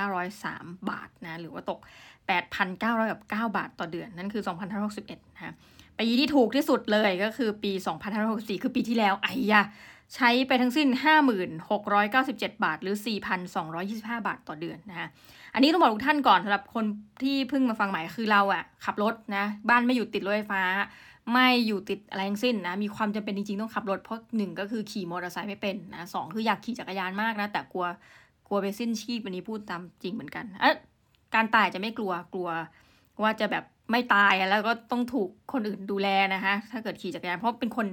6,903 บาทนะหรือว่าตก 8,900กับ9บาทต่อเดือน นั่นคือ 2561 นะ ปีที่ถูกที่สุดเลยก็คือปี 2564 คือปีที่แล้วไอ้ยะใช้ไปทั้งสิ้น 5697 บาท หรือ 4,225 บาทต่อเดือนนะคะอันนี้ต้องบอกทุกท่านก่อนสำหรับคนที่เพิ่งมาฟังใหม่คือเราอะขับรถนะบ้านไม่อยู่ติดรถไฟฟ้า ไม่อยู่ติดอะไรทั้งสิ้นนะมีความจำเป็นจริงๆต้องขับรถเพราะหนึ่งก็คือขี่มอเตอร์ไซค์ไม่เป็นนะสองคืออยากขี่จักรยานมากนะแต่กลัวกลัวไปสิ้นชีพวันนี้พูดตามจริงเหมือนกันเอะการตายจะไม่กลัวกลัว ว่าจะแบบไม่ตายแล้วก็ต้องถูกคนอื่นดูแลนะคะถ้าเกิดขี่จักรยานเพราะเป็นคน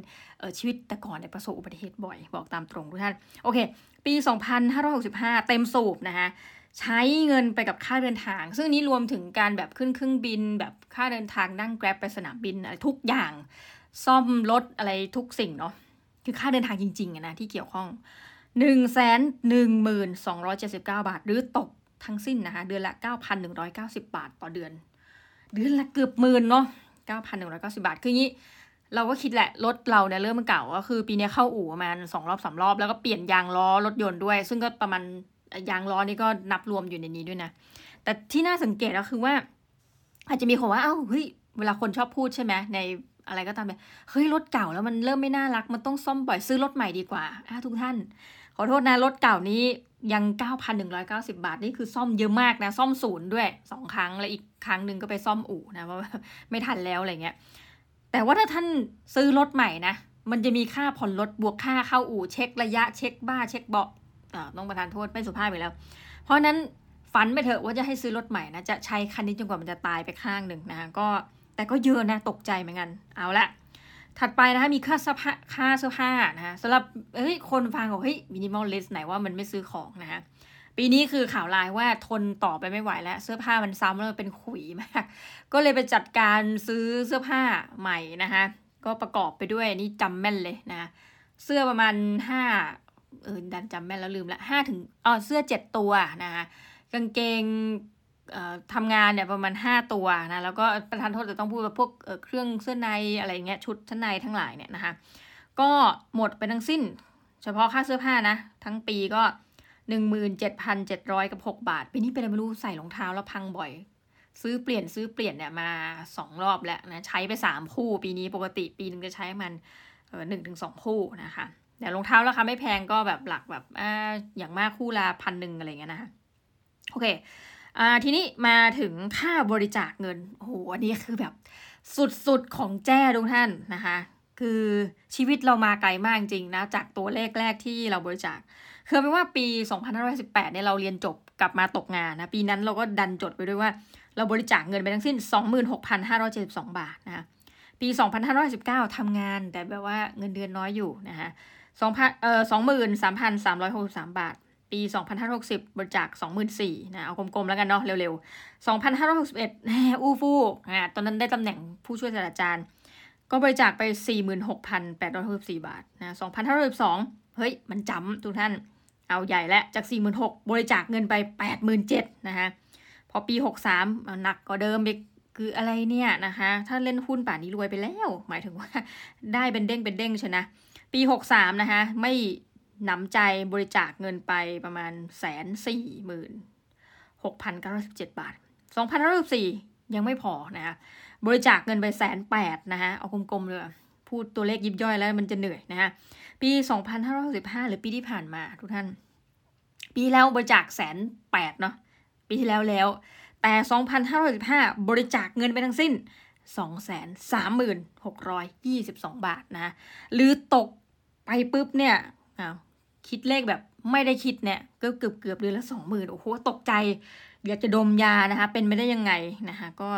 ชีวิตแต่ก่อนในประสบอุบัติเหตุบ่อย บอกตามตรงทุกท่าน โอเค ปี 2565 เต็มสูบนะคะใช้เงินไปกับค่าเดินทาง ซึ่งนี้รวมถึงการแบบขึ้นเครื่องบิน แบบค่าเดินทางนั่งแกร็บไปสนามบินอะไรทุกอย่าง ซ่อมรถอะไรทุกสิ่งเนาะคือค่าเดินทางจริงๆนะที่เกี่ยวข้องหนึ่งแสนหนึ่งหมื่นสองร้อยเจ็ดสิบเก้าบาท หรือตกทั้งสิ้นนะคะเดือนละเก้าพันหนึ่งร้อยเก้าสิบาทต่อเดือน เดือนละเกือบหมื่นเนาะเก้าพันหนึ่งร้อยเก้าสิบาท คืองี้ เราก็คิดแหละ รถเราเนี่ยเริ่มมันเก่าก็คือปีนี้เข้าอู่ประมาณสองรอบสามรอบ แล้วก็เปลี่ยนยางล้อรถยนต์ด้วย ซึ่งก็ประมาณยางล้อนี่ก็นับรวมอยู่ในนี้ด้วยนะ แต่ที่น่าสังเกตก็คือว่า อาจจะมีคนว่า เอ้า เฮ้ย เวลาคนชอบพูดใช่ไหมในอะไรก็ตามไปเฮ้ย รถเก่าแล้วมันเริ่มไม่น่ารัก มันต้องซ่อมบ่อยซื้อรถใหม่ดีกว่าอะทุกท่าน ขอโทษนะ รถเก่านี้ ยัง 9,190 บาท นี่คือซ่อมเยอะมากนะ ซ่อมศูนย์ด้วยสองครั้ง แล้วอีกครั้งหนึ่งก็ไปซ่อมอู่นะเพราะไม่ทันแล้วอะไรเงี้ย แต่ว่าถ้าท่านซื้อรถใหม่นะ มันจะมีค่าผ่อนรถบวกค่าเข้าอู่เช็คระยะเช็คบ้าเช็คเบาะต้องประทานโทษไม่สุภาพไปแล้ว เพราะนั้นฝันไปเถอะว่าจะให้ซื้อรถใหม่นะ จะใช้คันนี้จนกว่ามันจะตายไปข้างหนึ่งนะก็แต่ก็เยอะนะตกใจเหมือนกัน เอาละ ถัดไปนะคะมีค่าเสื้อผ้าค่าเสื้อผ้านะคะสำหรับเฮ้ยคนฟังบอกเฮ้ยมินิมอลเลสไหนว่ามันไม่ซื้อของนะคะปีนี้คือข่าวลายว่าทนต่อไปไม่ไหวแล้ว เสื้อผ้ามันซ้ำแล้วเป็นขุยมาก ก็เลยไปจัดการซื้อเสื้อผ้าใหม่นะคะก็ประกอบไปด้วยนี่จำแม่นเลยนะเสื้อประมาณห้าเออดันจำแม่นแล้วลืมละห้าถึงอ๋อเสื้อเจ็ดตัวนะคะกางเกง ทำงานเนี่ยประมาณห้าตัวนะแล้วก็ประธานโทษจะต้องพูดว่าพวกเครื่องเสื้อในอะไรเงี้ยชุดชั้นในทั้งหลายเนี่ยนะคะก็หมดไปทั้งสิ้น เฉพาะค่าเสื้อผ้านะ ทั้งปีก็หนึ่งมืนเจ็ดพันเจ็ดร้อยกับหกบาท ปีนี้เป็นอะไรไม่รู้ใส่รองเท้าแล้วพังบ่อย ซื้อเปลี่ยนซื้อเปลี่ยนเนี่ยมาสองรอบแล้วนะใช้ไปสามคู่ปีนี้ปกติปีนึงจะใช้มันหนึ่งถึงสองคู่นะคะแต่รองเท้าราคาไม่แพงก็แบบหลักแบบอ่าอย่างมากคู่ละพันหนึ่งอะไรเงี้ยนะคะโอเค ทีนี้มาถึงค่าบริจาคเงินโอ้โหอันนี้คือแบบสุดๆของแจ้ทุกท่านนะคะ คือชีวิตเรามาไกลมากจริงนะ จากตัวเลขแรกที่เราบริจาคคือเป็นว่าปี 2518เนี่ยเราเรียนจบกลับมาตกงานนะปีนั้นเราก็ดันจดไปด้วยว่า เราบริจาคเงินไปทั้งสิ้น 26,572 บาทนะคะปี 2519ทำงานแต่แบบว่าเงินเดือนน้อยอยู่นะคะ2,000เอ่อ23,363บาท ปี 2560 บริจาค24,000นะเอากลมๆแล้วกันเนาะเร็วๆ 2561แหมอูฟูอ่าตอนนั้นได้ตำแหน่งผู้ช่วยศาสตราจารย์ ก็บริจาคไป 46,864 บาทนะ2512เฮ้ย มันจำทุกท่าน เอาใหญ่และจาก 46,000 บริจาคเงินไป 87,000นะคะพอปี 63 หนักกว่าเดิมอีกคืออะไรเนี่ยนะคะ ถ้าเล่นหุ้นป่านนี้รวยไปแล้ว หมายถึงว่าได้เป็นเด้งเป็นเด้งชนะ ปี 63 นะคะ ไม่ นำใจบริจาคเงินไปประมาณแสนสี่หมื่นหกพันเก้าสิบเจ็ดบาทสองพันห้าร้อยสี่ยังไม่พอนะคะบริจาคเงินไปแสนแปดนะคะเอากลมๆเลยพูดตัวเลขยิบย่อยแล้วมันจะเหนื่อยนะคะปี 2565 หรือปีที่ผ่านมาทุกท่าน ปีแล้วบริจาคแสนแปดเนาะปีที่แล้วแล้ว แต่ 2515บริจาคเงินไปทั้งสิ้น 236,22 บาทนะ หรือตกไปปุ๊บเนี่ยอ้าว คิดเลขแบบไม่ได้คิดเนี่ยก็เกือบเกือบเดือนละสองหมื่นโอ้โหตกใจ อยากจะดมยานะคะ เป็นไม่ได้ยังไงนะคะ ก็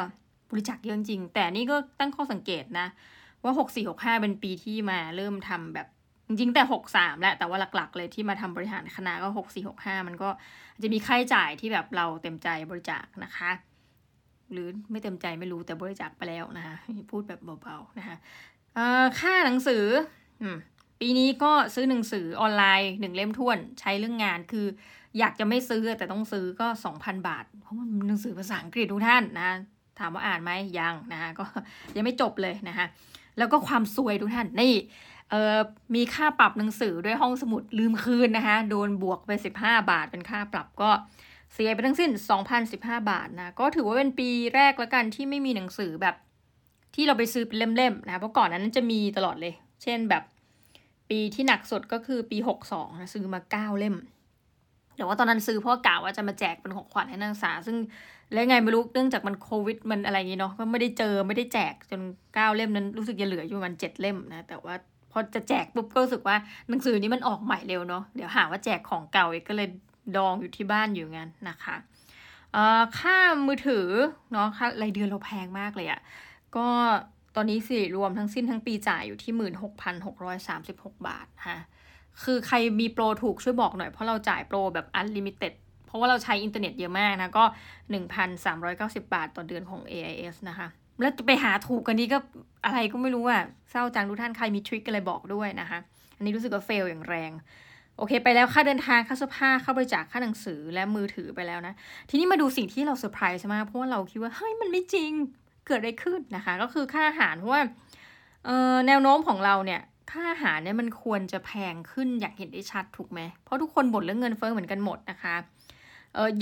บริจาคเยอะจริง แต่นี่ก็ตั้งข้อสังเกตนะ ว่า6465เป็นปีที่มาเริ่มทำแบบจริงแต่หกสามแหละแต่ว่าหลักๆ เลยที่มาทำบริหารคณะก็หกสี่หกห้ามันก็จะมีค่าใช้จ่ายที่แบบเราเต็มใจบริจาคนะคะ หรือไม่เต็มใจไม่รู้แต่บริจาคไปแล้วนะคะพูดแบบเบาๆนะคะค่าหนังสือ ปีนี้ก็ซื้อหนังสือออนไลน์หนึ่งเล่มท้วนใช้เรื่องงานคือ อยากจะไม่ซื้อแต่ต้องซื้อก็สองพันบาท เพราะมันหนังสือภาษาอังกฤษทุกท่านนะ ถามว่าอ่านไหมยังนะคะก็ยังไม่จบเลยนะคะแล้วก็ความซวยทุกท่านนี่เอ่อมีค่าปรับหนังสือด้วยห้องสมุดลืมคืนนะคะโดนบวกไป 15 บาทเป็นค่าปรับก็เสียไปทั้งสิ้น 2,015 บาทนะ ก็ถือว่าเป็นปีแรกแล้วกันที่ไม่มีหนังสือแบบที่เราไปซื้อเป็นเล่มๆนะ เพราะก่อนนั้นจะมีตลอดเลย เช่นแบบ ปีที่หนักสุดก็คือปี62นะซื้อมา9เล่มแต่ว่าตอนนั้นซื้อเพราะกะว่าจะมาแจกเป็นของขวัญให้นักศึกษา ซึ่งแล้วไงไม่รู้เนื่องจากมันโควิดมันอะไรอย่างนี้เนาะก็ไม่ได้เจอไม่ได้แจกจนเก้าเล่มนั้นรู้สึกจะเหลืออยู่ประมาณเจ็ดเล่มนะแต่ว่าพอจะแจกปุ๊บก็รู้สึกว่าหนังสือนี้มันออกใหม่เร็วเนาะเดี๋ยวหาว่าแจกของเก่าอีกก็เลยดองอยู่ที่บ้านอยู่งั้นนะคะค่ามือถือเนาะค่ารายเดือนเราแพงมากเลยอะ่ะก็ ตอนนี้สิรวมทั้งสิ้นทั้งปีจ่ายอยู่ที่หมื่นหกพันหกร้อยสามสิบหกบาทฮะคือใครมีโปรถูกช่วยบอกหน่อย เพราะเราจ่ายโปรแบบ unlimited เพราะว่าเราใช้อินเทอร์เน็ตเยอะมากนะ ก็หนึ่งพันสามร้อยเก้าสิบาทต่อเดือนของ AIS นะคะ แล้วจะไปหาถูกกันนี้ก็อะไรก็ไม่รู้อะเศร้าจังทุกท่านใครมี trick อะไรบอกด้วยนะคะ อันนี้รู้สึกว่า fail อย่างแรง โอเค ไปแล้วค่าเดินทางค่าเสื้อผ้าค่าบริจาคค่าหนังสือและมือถือไปแล้วนะ ทีนี้มาดูสิ่งที่เราเซอร์ไพรส์มากเพราะว่าเราคิดว่าเฮ้ยมันไม่จริง เกิดอะไรขึ้นนะคะ ก็คือค่าอาหารเพราะว่าแนวโน้มของเราเนี่ยค่าอาหารเนี่ยมันควรจะแพงขึ้นอย่างเห็นได้ชัดถูกไหมเพราะทุกคนบ่นเรื่องเงินเฟ้อเหมือนกันหมดนะคะ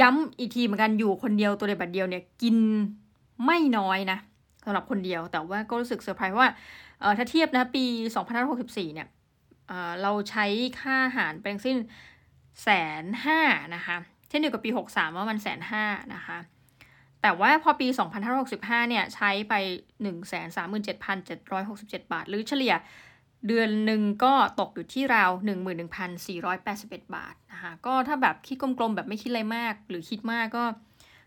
ย้ำอีกทีเหมือนกันอยู่คนเดียวตัวเดียวบัดเดียวเนี่ยกินไม่น้อยนะสำหรับคนเดียวแต่ว่าก็รู้สึกเซอร์ไพรส์ว่าถ้าเทียบนะปี 2564 เนี่ยเเราใช้ค่าอาหารเป็นสิ้นแสนห้านะคะเช่นเดียวกับปี 63 ว่ามันแสนห้านะคะ แต่ว่าพอปี 2565 เนี่ย ใช้ไป 137,767 บาท หรือเฉลี่ยเดือนหนึ่งก็ตกอยู่ที่ราว 11,481 บาทนะคะก็ถ้าแบบคิดกลมๆ แบบไม่คิดอะไรมาก หรือคิดมากก็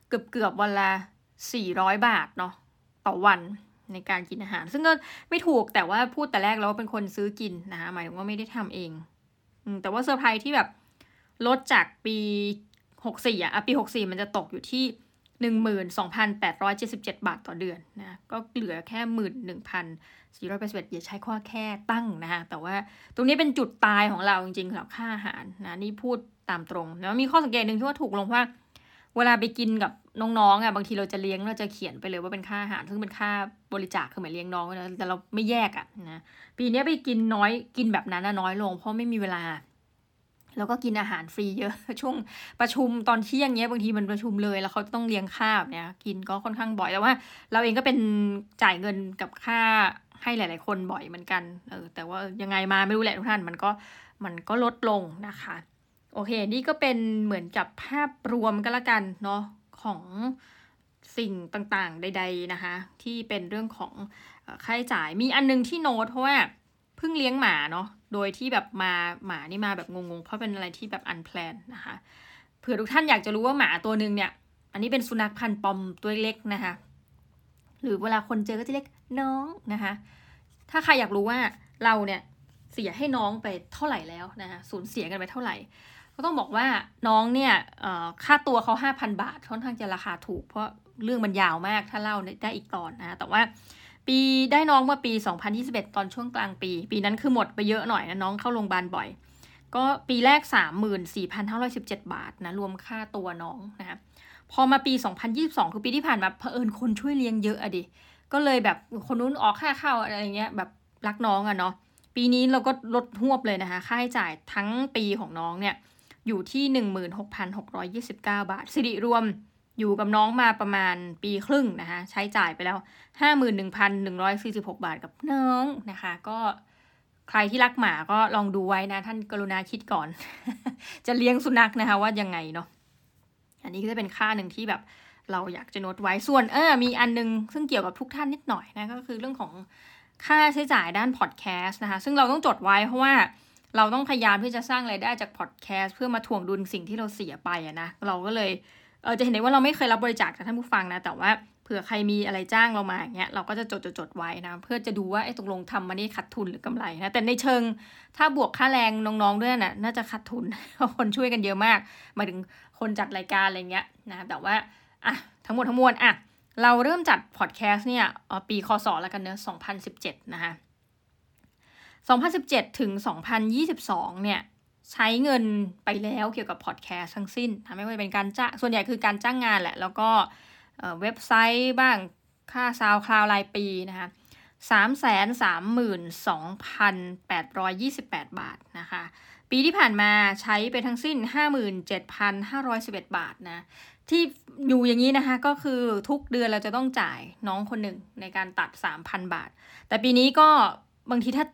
เกือบเกือบวันละ 400 บาทเนาะต่อวันในการกินอาหาร ซึ่งก็ไม่ถูกแต่ว่าพูดแต่แรกแล้วว่าเป็นคนซื้อกินนะคะหมายถึงว่าไม่ได้ทำเองแต่ว่าเซอร์ไพรส์ที่แบบลดจากปีหกสี่อะปีหกสี่มันจะตกอยู่ที่ หนึ่งหมื่นสองพันแปดร้อยเจ็ดสิบเจ็ดบาทต่อเดือนนะก็เหลือแค่หมื่นหนึ่งพันสี่ร้อยแปดสิบเอ็ดอย่าใช้ข้อแค่ตั้งนะคะแต่ว่าตรงนี้เป็นจุดตายของเราจริงๆสำหรับค่าอาหารนะนี่พูดตามตรงแล้วมีข้อสังเกตหนึ่งที่ว่าถูกลงว่าเวลาไปกินกับน้องๆอะบางทีเราจะเลี้ยงเราจะเขียนไปเลยว่าเป็นค่าอาหาร ซึ่งเป็นค่าบริจาคคือหมายเลี้ยงน้องนะแต่เราไม่แยกอะนะปีนี้ไปกินน้อยกินแบบนั้นน้อยลง เพราะไม่มีเวลา แล้วก็กินอาหารฟรีเยอะช่วงประชุมตอนเที่ยงเงี้ยบางทีมันประชุมเลยแล้วเขาต้องเลี้ยงข้าวเนี่ยกินก็ค่อนข้างบ่อยแต่ว่า เราเองก็เป็นจ่ายเงินกับค่าให้หลาย ๆ คนบ่อยเหมือนกันเออแต่ว่ายังไงมาไม่รู้แหละทุกท่านมันก็มันก็ลดลงนะคะ โอเค นี่ก็เป็นเหมือนกับภาพรวมก็แล้วกันเนาะของสิ่งต่างๆ ใด ๆนะคะ ที่เป็นเรื่องของค่าใช้จ่ายมีอันนึงที่โน้ตเพราะว่า พิ่งเลี้ยงหมาเนาะโดยที่แบบมาหมานี่มาแบบงงๆ เพราะเป็นอะไรที่แบบอันแพลนนะคะเผื่อทุกท่านอยากจะรู้ว่าหมาตัวหนึ่งเนี่ย อันนี้เป็นสุนัขพันธุ์ปอมตัวเล็กนะคะ หรือเวลาคนเจอก็จะเรียกน้องนะคะ ถ้าใครอยากรู้ว่าเราเนี่ยเสียให้น้องไปเท่าไหร่แล้วนะคะสูญเสียกันไปเท่าไหร่ ก็ต้องบอกว่าน้องเนี่ยค่าตัวเขาห้าพันบาทค่อนข้างจะราคาถูก เพราะเรื่องมันยาวมากถ้าเล่าได้อีกตอนนะแต่ว่า ปีได้น้องเมื่อปี 2021 ตอนช่วงกลางปี ปีนั้นคือหมดไปเยอะหน่อยนะน้องเข้าโรงพยาบาลบ่อย ก็ปีแรก 34,517 บาทนะรวมค่าตัวน้องนะคะพอมาปี 2022 คือปีที่ผ่านมาเผอิญคนช่วยเลี้ยงเยอะอะดิ ก็เลยแบบคนนู้นออกค่าเข้าอะไรเงี้ยแบบรักน้องอะเนาะ ปีนี้เราก็ลดหวบเลยนะคะ ค่าใช้จ่ายทั้งปีของน้องเนี่ยอยู่ที่ 16,629 บาท สิริรวม อยู่กับน้องมาประมาณปีครึ่งนะคะใช้จ่ายไปแล้ว 51,146 บาทกับน้องนะคะ ก็ใครที่รักหมาก็ลองดูไว้นะ ท่านกรุณาคิดก่อน จะเลี้ยงสุนัขนะคะ ว่ายังไงเนาะอันนี้ก็จะเป็นค่าหนึ่งที่แบบเราอยากจะโน้ตไว้ส่วนเออมีอันนึง ซึ่งเกี่ยวกับทุกท่านนิดหน่อยนะก็คือเรื่องของค่าใช้จ่ายด้านพอดแคสต์นะคะ ซึ่งเราต้องจดไว้เพราะว่าเราต้องพยายามที่จะสร้างไรายได้จากพอดแคสต์เพื่อมาถ่วงดุลสิ่งที่เราเสียไปอะนะเราก็เลย เออจะเห็นได้ว่าเราไม่เคยรับบริจาคจากท่านผู้ฟังนะ แต่ว่าเผื่อใครมีอะไรจ้างเรามาอย่างเงี้ยเราก็จะจดจดจดไว้นะเพื่อจะดูว่าไอ้ตกลงทำมานี่ขาดทุนหรือกำไรนะแต่ในเชิงถ้าบวกค่าแรงน้องๆด้วยนะ่ะน่าจะขาดทุนเพราะคนช่วยกันเยอะมากหมายถึงคนจัดรายการอะไรเงี้ยนะแต่ว่าอะทั้งหมดทั้งมวลอะเราเริ่มจัดพอดแคสต์เนี่ยปีคศแล้วกันเนอะ2017 นะคะ2017 ถึง 2022 เนี่ย ใช้เงินไปแล้วเกี่ยวกับพอดแคสต์ทั้งสิ้นทำไม่ว่าเป็นการจ้างส่วนใหญ่คือการจ้างงานแหละ แล้วก็เว็บไซต์บ้างค่า SoundCloud รายปีนะคะสามแสนสามหมื่นสองพันแปดร้อยยี่สิบแปดบาทนะคะ ปีที่ผ่านมาใช้ไปทั้งสิ้นห้าหมื่นเจ็ดพันห้าร้อยสิบเอ็ดบาทนะ ที่อยู่อย่างนี้นะคะก็คือทุกเดือนเราจะต้องจ่ายน้องคนหนึ่งในการตัดสามพันบาท แต่ปีนี้ก็บางทีถ้า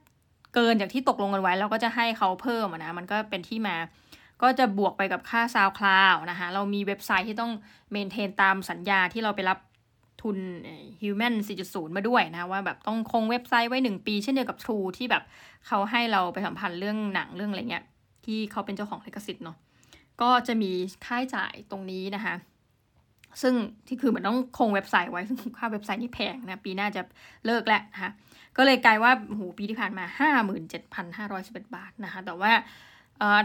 เกินจากที่ตกลงกันไว้ เราก็จะให้เขาเพิ่มนะ มันก็เป็นที่มา ก็จะบวกไปกับค่า SoundCloud นะคะเรามีเว็บไซต์ที่ต้องเมนเทนตามสัญญาที่เราไปรับทุน Human 4.0 มาด้วยนะว่าแบบต้องคงเว็บไซต์ไว้ 1 ปีเช่นเดียวกับ True ที่แบบเขาให้เราไปสัมพันธ์เรื่องหนังเรื่องอะไรเงี้ยที่เขาเป็นเจ้าของลิขสิทธิ์เนาะก็จะมีค่าใช้จ่ายตรงนี้นะคะ ซึ่งที่คือมือนต้องคงเว็บไซต์ไว้ซึ่งค่าเว็บไซต์นี่แพงนะปีหน้าจะเลิกแล้วนะคะ ก็เลยกลายว่าโหปีที่ผ่านมา 57,511 บาทนะคะ แต่ว่า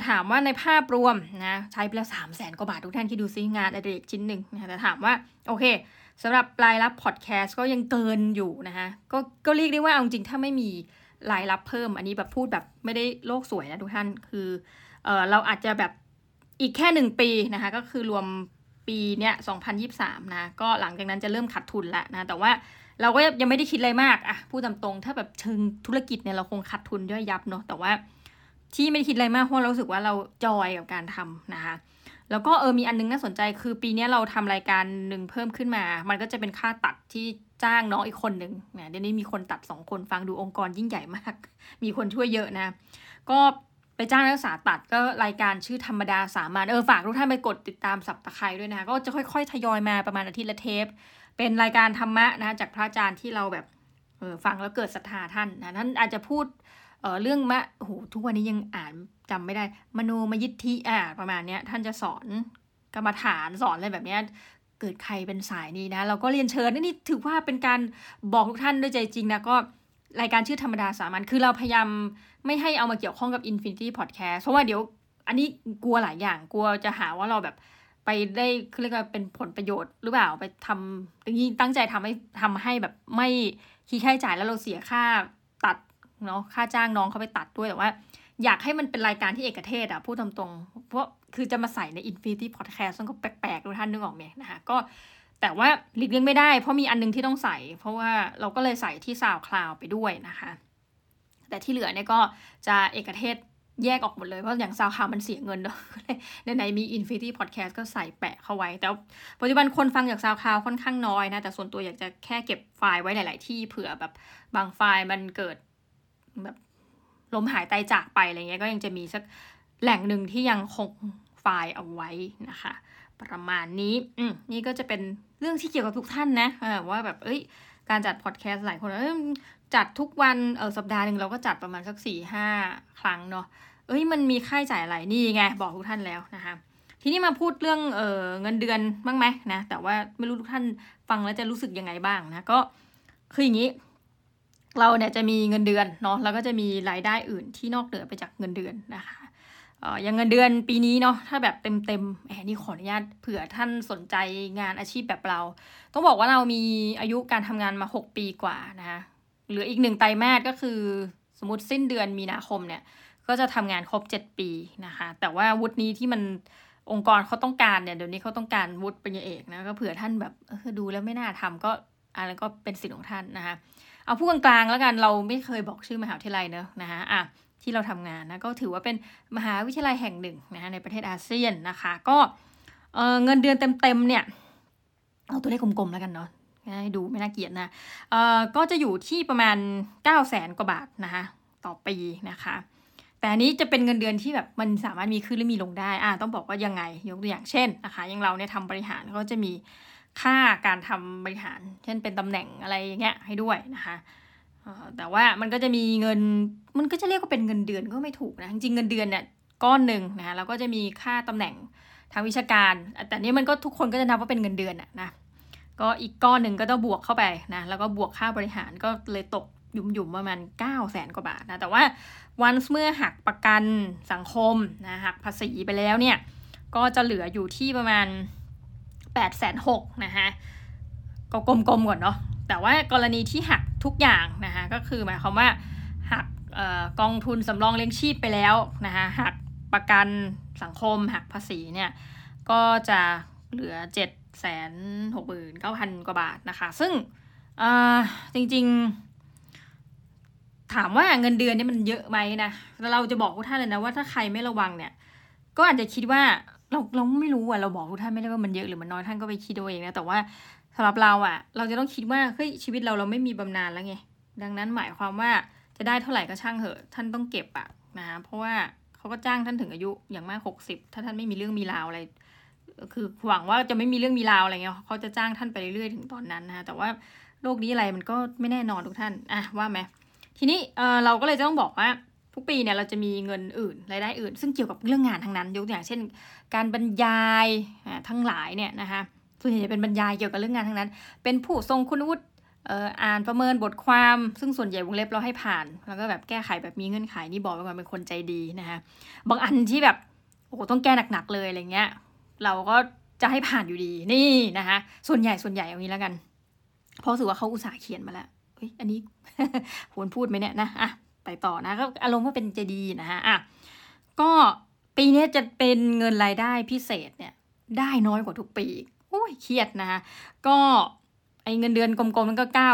ถามว่าในภาพรวมนะใช้ไปแล้ว 3 0 0แสนกว่าบาททุกท่านที่ดูซิงานอดิเรกชิ้นหนึ่งนะแต่ถามว่าโอเคสำหรับรายรับพอดแคสต์ก็ยังเกินอยู่นะคะก็ก็เรียกได้ว่าเอาจริงถ้าไม่มีรายรับเพิ่ม อันนี้แบบพูดแบบไม่ได้โลกสวยนะทุกท่านคือเออเราอาจจะแบบอีกแค่หนึ่งปีนะคะก็คือรวมปีเนี้ย2023นะก็หลังจากนั้นจะเริ่มขาดทุนล้วนะแต่ว่า เราก็ยังไม่ได้คิดอะไรมากอะพูดตามตรงถ้าแบบเชิงธุรกิจเนี่ยเราคงขาดทุนย่อยยับเนาะแต่ว่าที่ไม่ได้คิดอะไรมากเพราะเราสึกว่าเราจอยกับการทำนะคะแล้วก็เออมีอันนึงน่าสนใจคือปีนี้เราทำรายการหนึ่งเพิ่มขึ้นมา มันก็จะเป็นค่าตัดที่จ้างน้องอีกคนหนึ่งเนี่ยเดี๋ยวนี้มีคนตัดสองคนฟังดูองค์กรยิ่งใหญ่มาก มีคนช่วยเยอะนะ ก็ไปจ้างนักศึกษาตัดก็รายการชื่อธรรมดาสามัญเออฝากทุกท่านไปกดติดตามสับตะไคร้ด้วยนะคะก็จะค่อยๆ ทยอยมาประมาณอาทิตย์ละเทป เป็นรายการธรรมะนะจากพระอาจารย์ที่เราแบบเออฟังแล้วเกิดศรัทธาท่านนะท่านอาจจะพูดเออเรื่องมะโหทุกวันนี้ยังอ่านจำไม่ได้ มโนมยิทธิอ่าประมาณเนี้ยท่านจะสอนกรรมฐานสอนอะไรแบบเนี้ยเกิดใครเป็นสายนี้นะ เราก็เรียนเชิญนี่ถือว่าเป็นการบอกทุกท่านด้วยใจจริงนะก็รายการชื่อธรรมดาสามัญคือเราพยายามไม่ให้เอามาเกี่ยวข้องกับ Infinity Podcast เพราะว่าเดี๋ยวอันนี้กลัวหลายอย่างกลัวจะหาว่าเราแบบ ไปได้เรียกว่าเป็นผลประโยชน์หรือเปล่าไปทำจริงตั้งใจทำให้ทำให้แบบไม่คิดค่าใช้จ่ายแล้วเราเสียค่าตัดเนาะค่าจ้างน้องเขาไปตัดด้วยแต่ว่า อยากให้มันเป็นรายการที่เอกเทศอะพูดตรงๆ เพราะคือจะมาใส่ใน Infinity Podcast มันก็แปลกๆดูท่านนึกออกไหมนะคะก็แต่ว่าหลีกเลี่ยงไม่ได้ เพราะมีอันนึงที่ต้องใส่ เพราะว่าเราก็เลยใส่ที่ซาวคลาวไปด้วยนะคะ แต่ที่เหลือเนี่ยก็จะเอกเทศ แยกออกหมดเลย เพราะอย่างซาวคาวมันเสียเงินเนาะในในมี Infinity Podcast ก็ใส่แปะเข้าไว้ แต่ปัจจุบันคนฟังจากซาวคาวค่อนข้างน้อยนะ แต่ส่วนตัวอยากจะแค่เก็บไฟล์ไว้หลาย ๆ ที่เผื่อแบบบางไฟล์มันเกิดแบบลมหายตายจากไปอะไรเงี้ยก็ยังจะมีสักแหล่งหนึ่งที่ยังคงไฟล์เอาไว้นะคะ ประมาณนี้อืมนี่ก็จะเป็นเรื่องที่เกี่ยวกับทุกท่านนะว่าแบบเอ้ยการจัดพอดแคสต์หลายคนเอ้ย จัดทุกวันเออสัปดาห์หนึ่งเราก็จัดประมาณสักสี่ห้าครั้งเนาะเอ้ยมันมีค่าใช้จ่ายอะไรนี่ไงบอกทุกท่านแล้วนะคะทีนี้มาพูดเรื่องเออเงินเดือนบ้างไหมนะแต่ว่าไม่รู้ทุกท่านฟังแล้วจะรู้สึกยังไงบ้างนะก็คืออย่างนี้ เราเนี่ยจะมีเงินเดือนเนาะแล้วก็จะมีรายได้อื่นที่นอกเหนือไปจากเงินเดือนนะคะเอออย่างเงินเดือนปีนี้เนาะถ้าแบบเต็มเต็มแหมนี่ขออนุญาตเผื่อท่านสนใจงานอาชีพแบบเรา ต้องบอกว่าเรามีอายุการทำงานมา 6 ปีกว่านะคะ เหลืออีกหนึ่งไตรมาสก็คือ สมมติสิ้นเดือนมีนาคมเนี่ย ก็จะทำงานครบ 7 ปีนะคะ แต่ว่าวุฒินี้ที่มันองค์กรเขาต้องการเนี่ยเดี๋ยวนี้เขาต้องการวุฒิปริญญาเอกนะก็เผื่อท่านแบบดูแล้วไม่น่าทำก็อะไรก็เป็นสิทธิ์ของท่านนะคะเอาผู้กลางๆแล้วกันเราไม่เคยบอกชื่อมหาวิทยาลัยเนอะนะคะอะที่เราทำงานนะก็ถือว่าเป็นมหาวิทยาลัยแห่งหนึ่งนะคะในประเทศอาเซียนนะคะ ก็เเงินเดือนเต็มๆเนี่ยเอาตัวเลขกลมๆแล้วกันเนาะ ให้ดูไม่น่าเกียดนะเออก็จะอยู่ที่ประมาณ 9 0 0แสนกว่าบาทนะคะต่อปีนะคะ แต่นี้จะเป็นเงินเดือนที่แบบมันสามารถมีขึ้นหรือมีลงได้อ่าต้องบอกว่ายังไงยกตัวอย่างเช่นนะคะอย่างเราเนี่ยทำบริหารก็จะมีค่าการทำบริหาร เช่นเป็นตำแหน่งอะไรอย่างเงี้ยให้ด้วยนะคะแต่ว่ามันก็จะมีเงินมันก็จะเรียกว่าเป็นเงินเดือนก็ไม่ถูกนะจริงเงินเดือนเนี่ยก้อนหนึ่งนะแล้วก็จะมีค่าตำแหน่งทางวิชาการ แต่นี้มันก็ทุกคนก็จะนับว่าเป็นเงินเดือนอะนะ ก็อีกก้อนหนึ่งก็ต้องบวกเข้าไปนะแล้วก็บวกค่าบริหารก็เลยตกหยุ่มๆประมาณ9 0 0แสนกว่าบาทนะแต่ว่าวันเมื่อหักประกันสังคมนะหักภาษีไปแล้วเนี่ยก็จะเหลืออยู่ที่ประมาณ8ปดแสนหกนะคะก็กลมๆก่อนเนาะแต่ว่ากรณีที่หักทุกอย่างนะคะก็คือหมายความว่าหักกองทุนสำรองเลี้ยงชีพไปแล้วนะคะหักประกันสังคมหักภาษีเนี่ยก็จะเหลือ7จ็ด แสนหกหมื่นเก้าพันกว่าบาทนะคะ ซึ่งจริง ๆ ถามว่าเงินเดือนนี่มันเยอะไหมนะเราจะบอกทุกท่านเลยนะว่าถ้าใครไม่ระวังเนี่ย ก็อาจจะคิดว่าเราเราไม่รู้อะเราบอกทุกท่านไม่ได้ว่ามันเยอะหรือมันน้อยท่านก็ไปคิดเอาเองนะแต่ว่าสำหรับเราอะ เราจะต้องคิดว่าเฮ้ยชีวิตเราเราไม่มีบำนาญแล้วไงดังนั้นหมายความว่าจะได้เท่าไหร่ก็ช่างเหอะ ท่านต้องเก็บอะนะเพราะว่าเขาก็จ้างท่านถึงอายุอย่างมากหกสิบถ้าท่านไม่มีเรื่องมีราวอะไร คือหวังว่าจะไม่มีเรื่องมีราวอะไรเงี้ยเขาจะจ้างท่านไปเรื่อยๆถึงตอนนั้นนะแต่ว่าโลกนี้อะไรมันก็ไม่แน่นอนทุกท่านอะว่าไหมทีนี้เเราก็เลยจะต้องบอกว่าทุกปีเนี่ยเราจะมีเงินอื่นรายได้อื่น ซึ่งเกี่ยวกับเรื่องงานทั้งนั้นยกตัวอย่างเช่น การบรรยายทั้งหลายเนี่ยนะคะส่วนใหญ่จะเป็นบรรยายเกี่ยวกับเรื่องงานทั้งนั้น เป็นผู้ทรงคุณวุฒิอ่านประเมินบทความ ซึ่งส่วนใหญ่วงเล็บเราให้ผ่าน แล้วก็แบบแก้ไขแบบมีเงื่อนไขนี่บอกไว้ก่อนเป็นคนใจดีนะคะบางอันที่แบบโอ้ต้องแก้หนักๆเลยอะไรเงี้ย เราก็จะให้ผ่านอยู่ดีนี่นะคะส่วนใหญ่ส่วนใหญ่เอางี้แล้วกัน เพราะถือว่าเขาอุตส่าห์เขียนมาแล้วฮ้ยอันนี้ควรพูดไหมเนี่ยนะอะไปต่อนะก็อารมณ์ว่าเป็นจะดีนะฮะอะก็ปีนี้จะเป็นเงินรายได้พิเศษเนี่ยได้น้อยกว่าทุกปีโอ้ยเครียดนะฮะก็ไอเงินเดือนกลมๆมันก็เก้า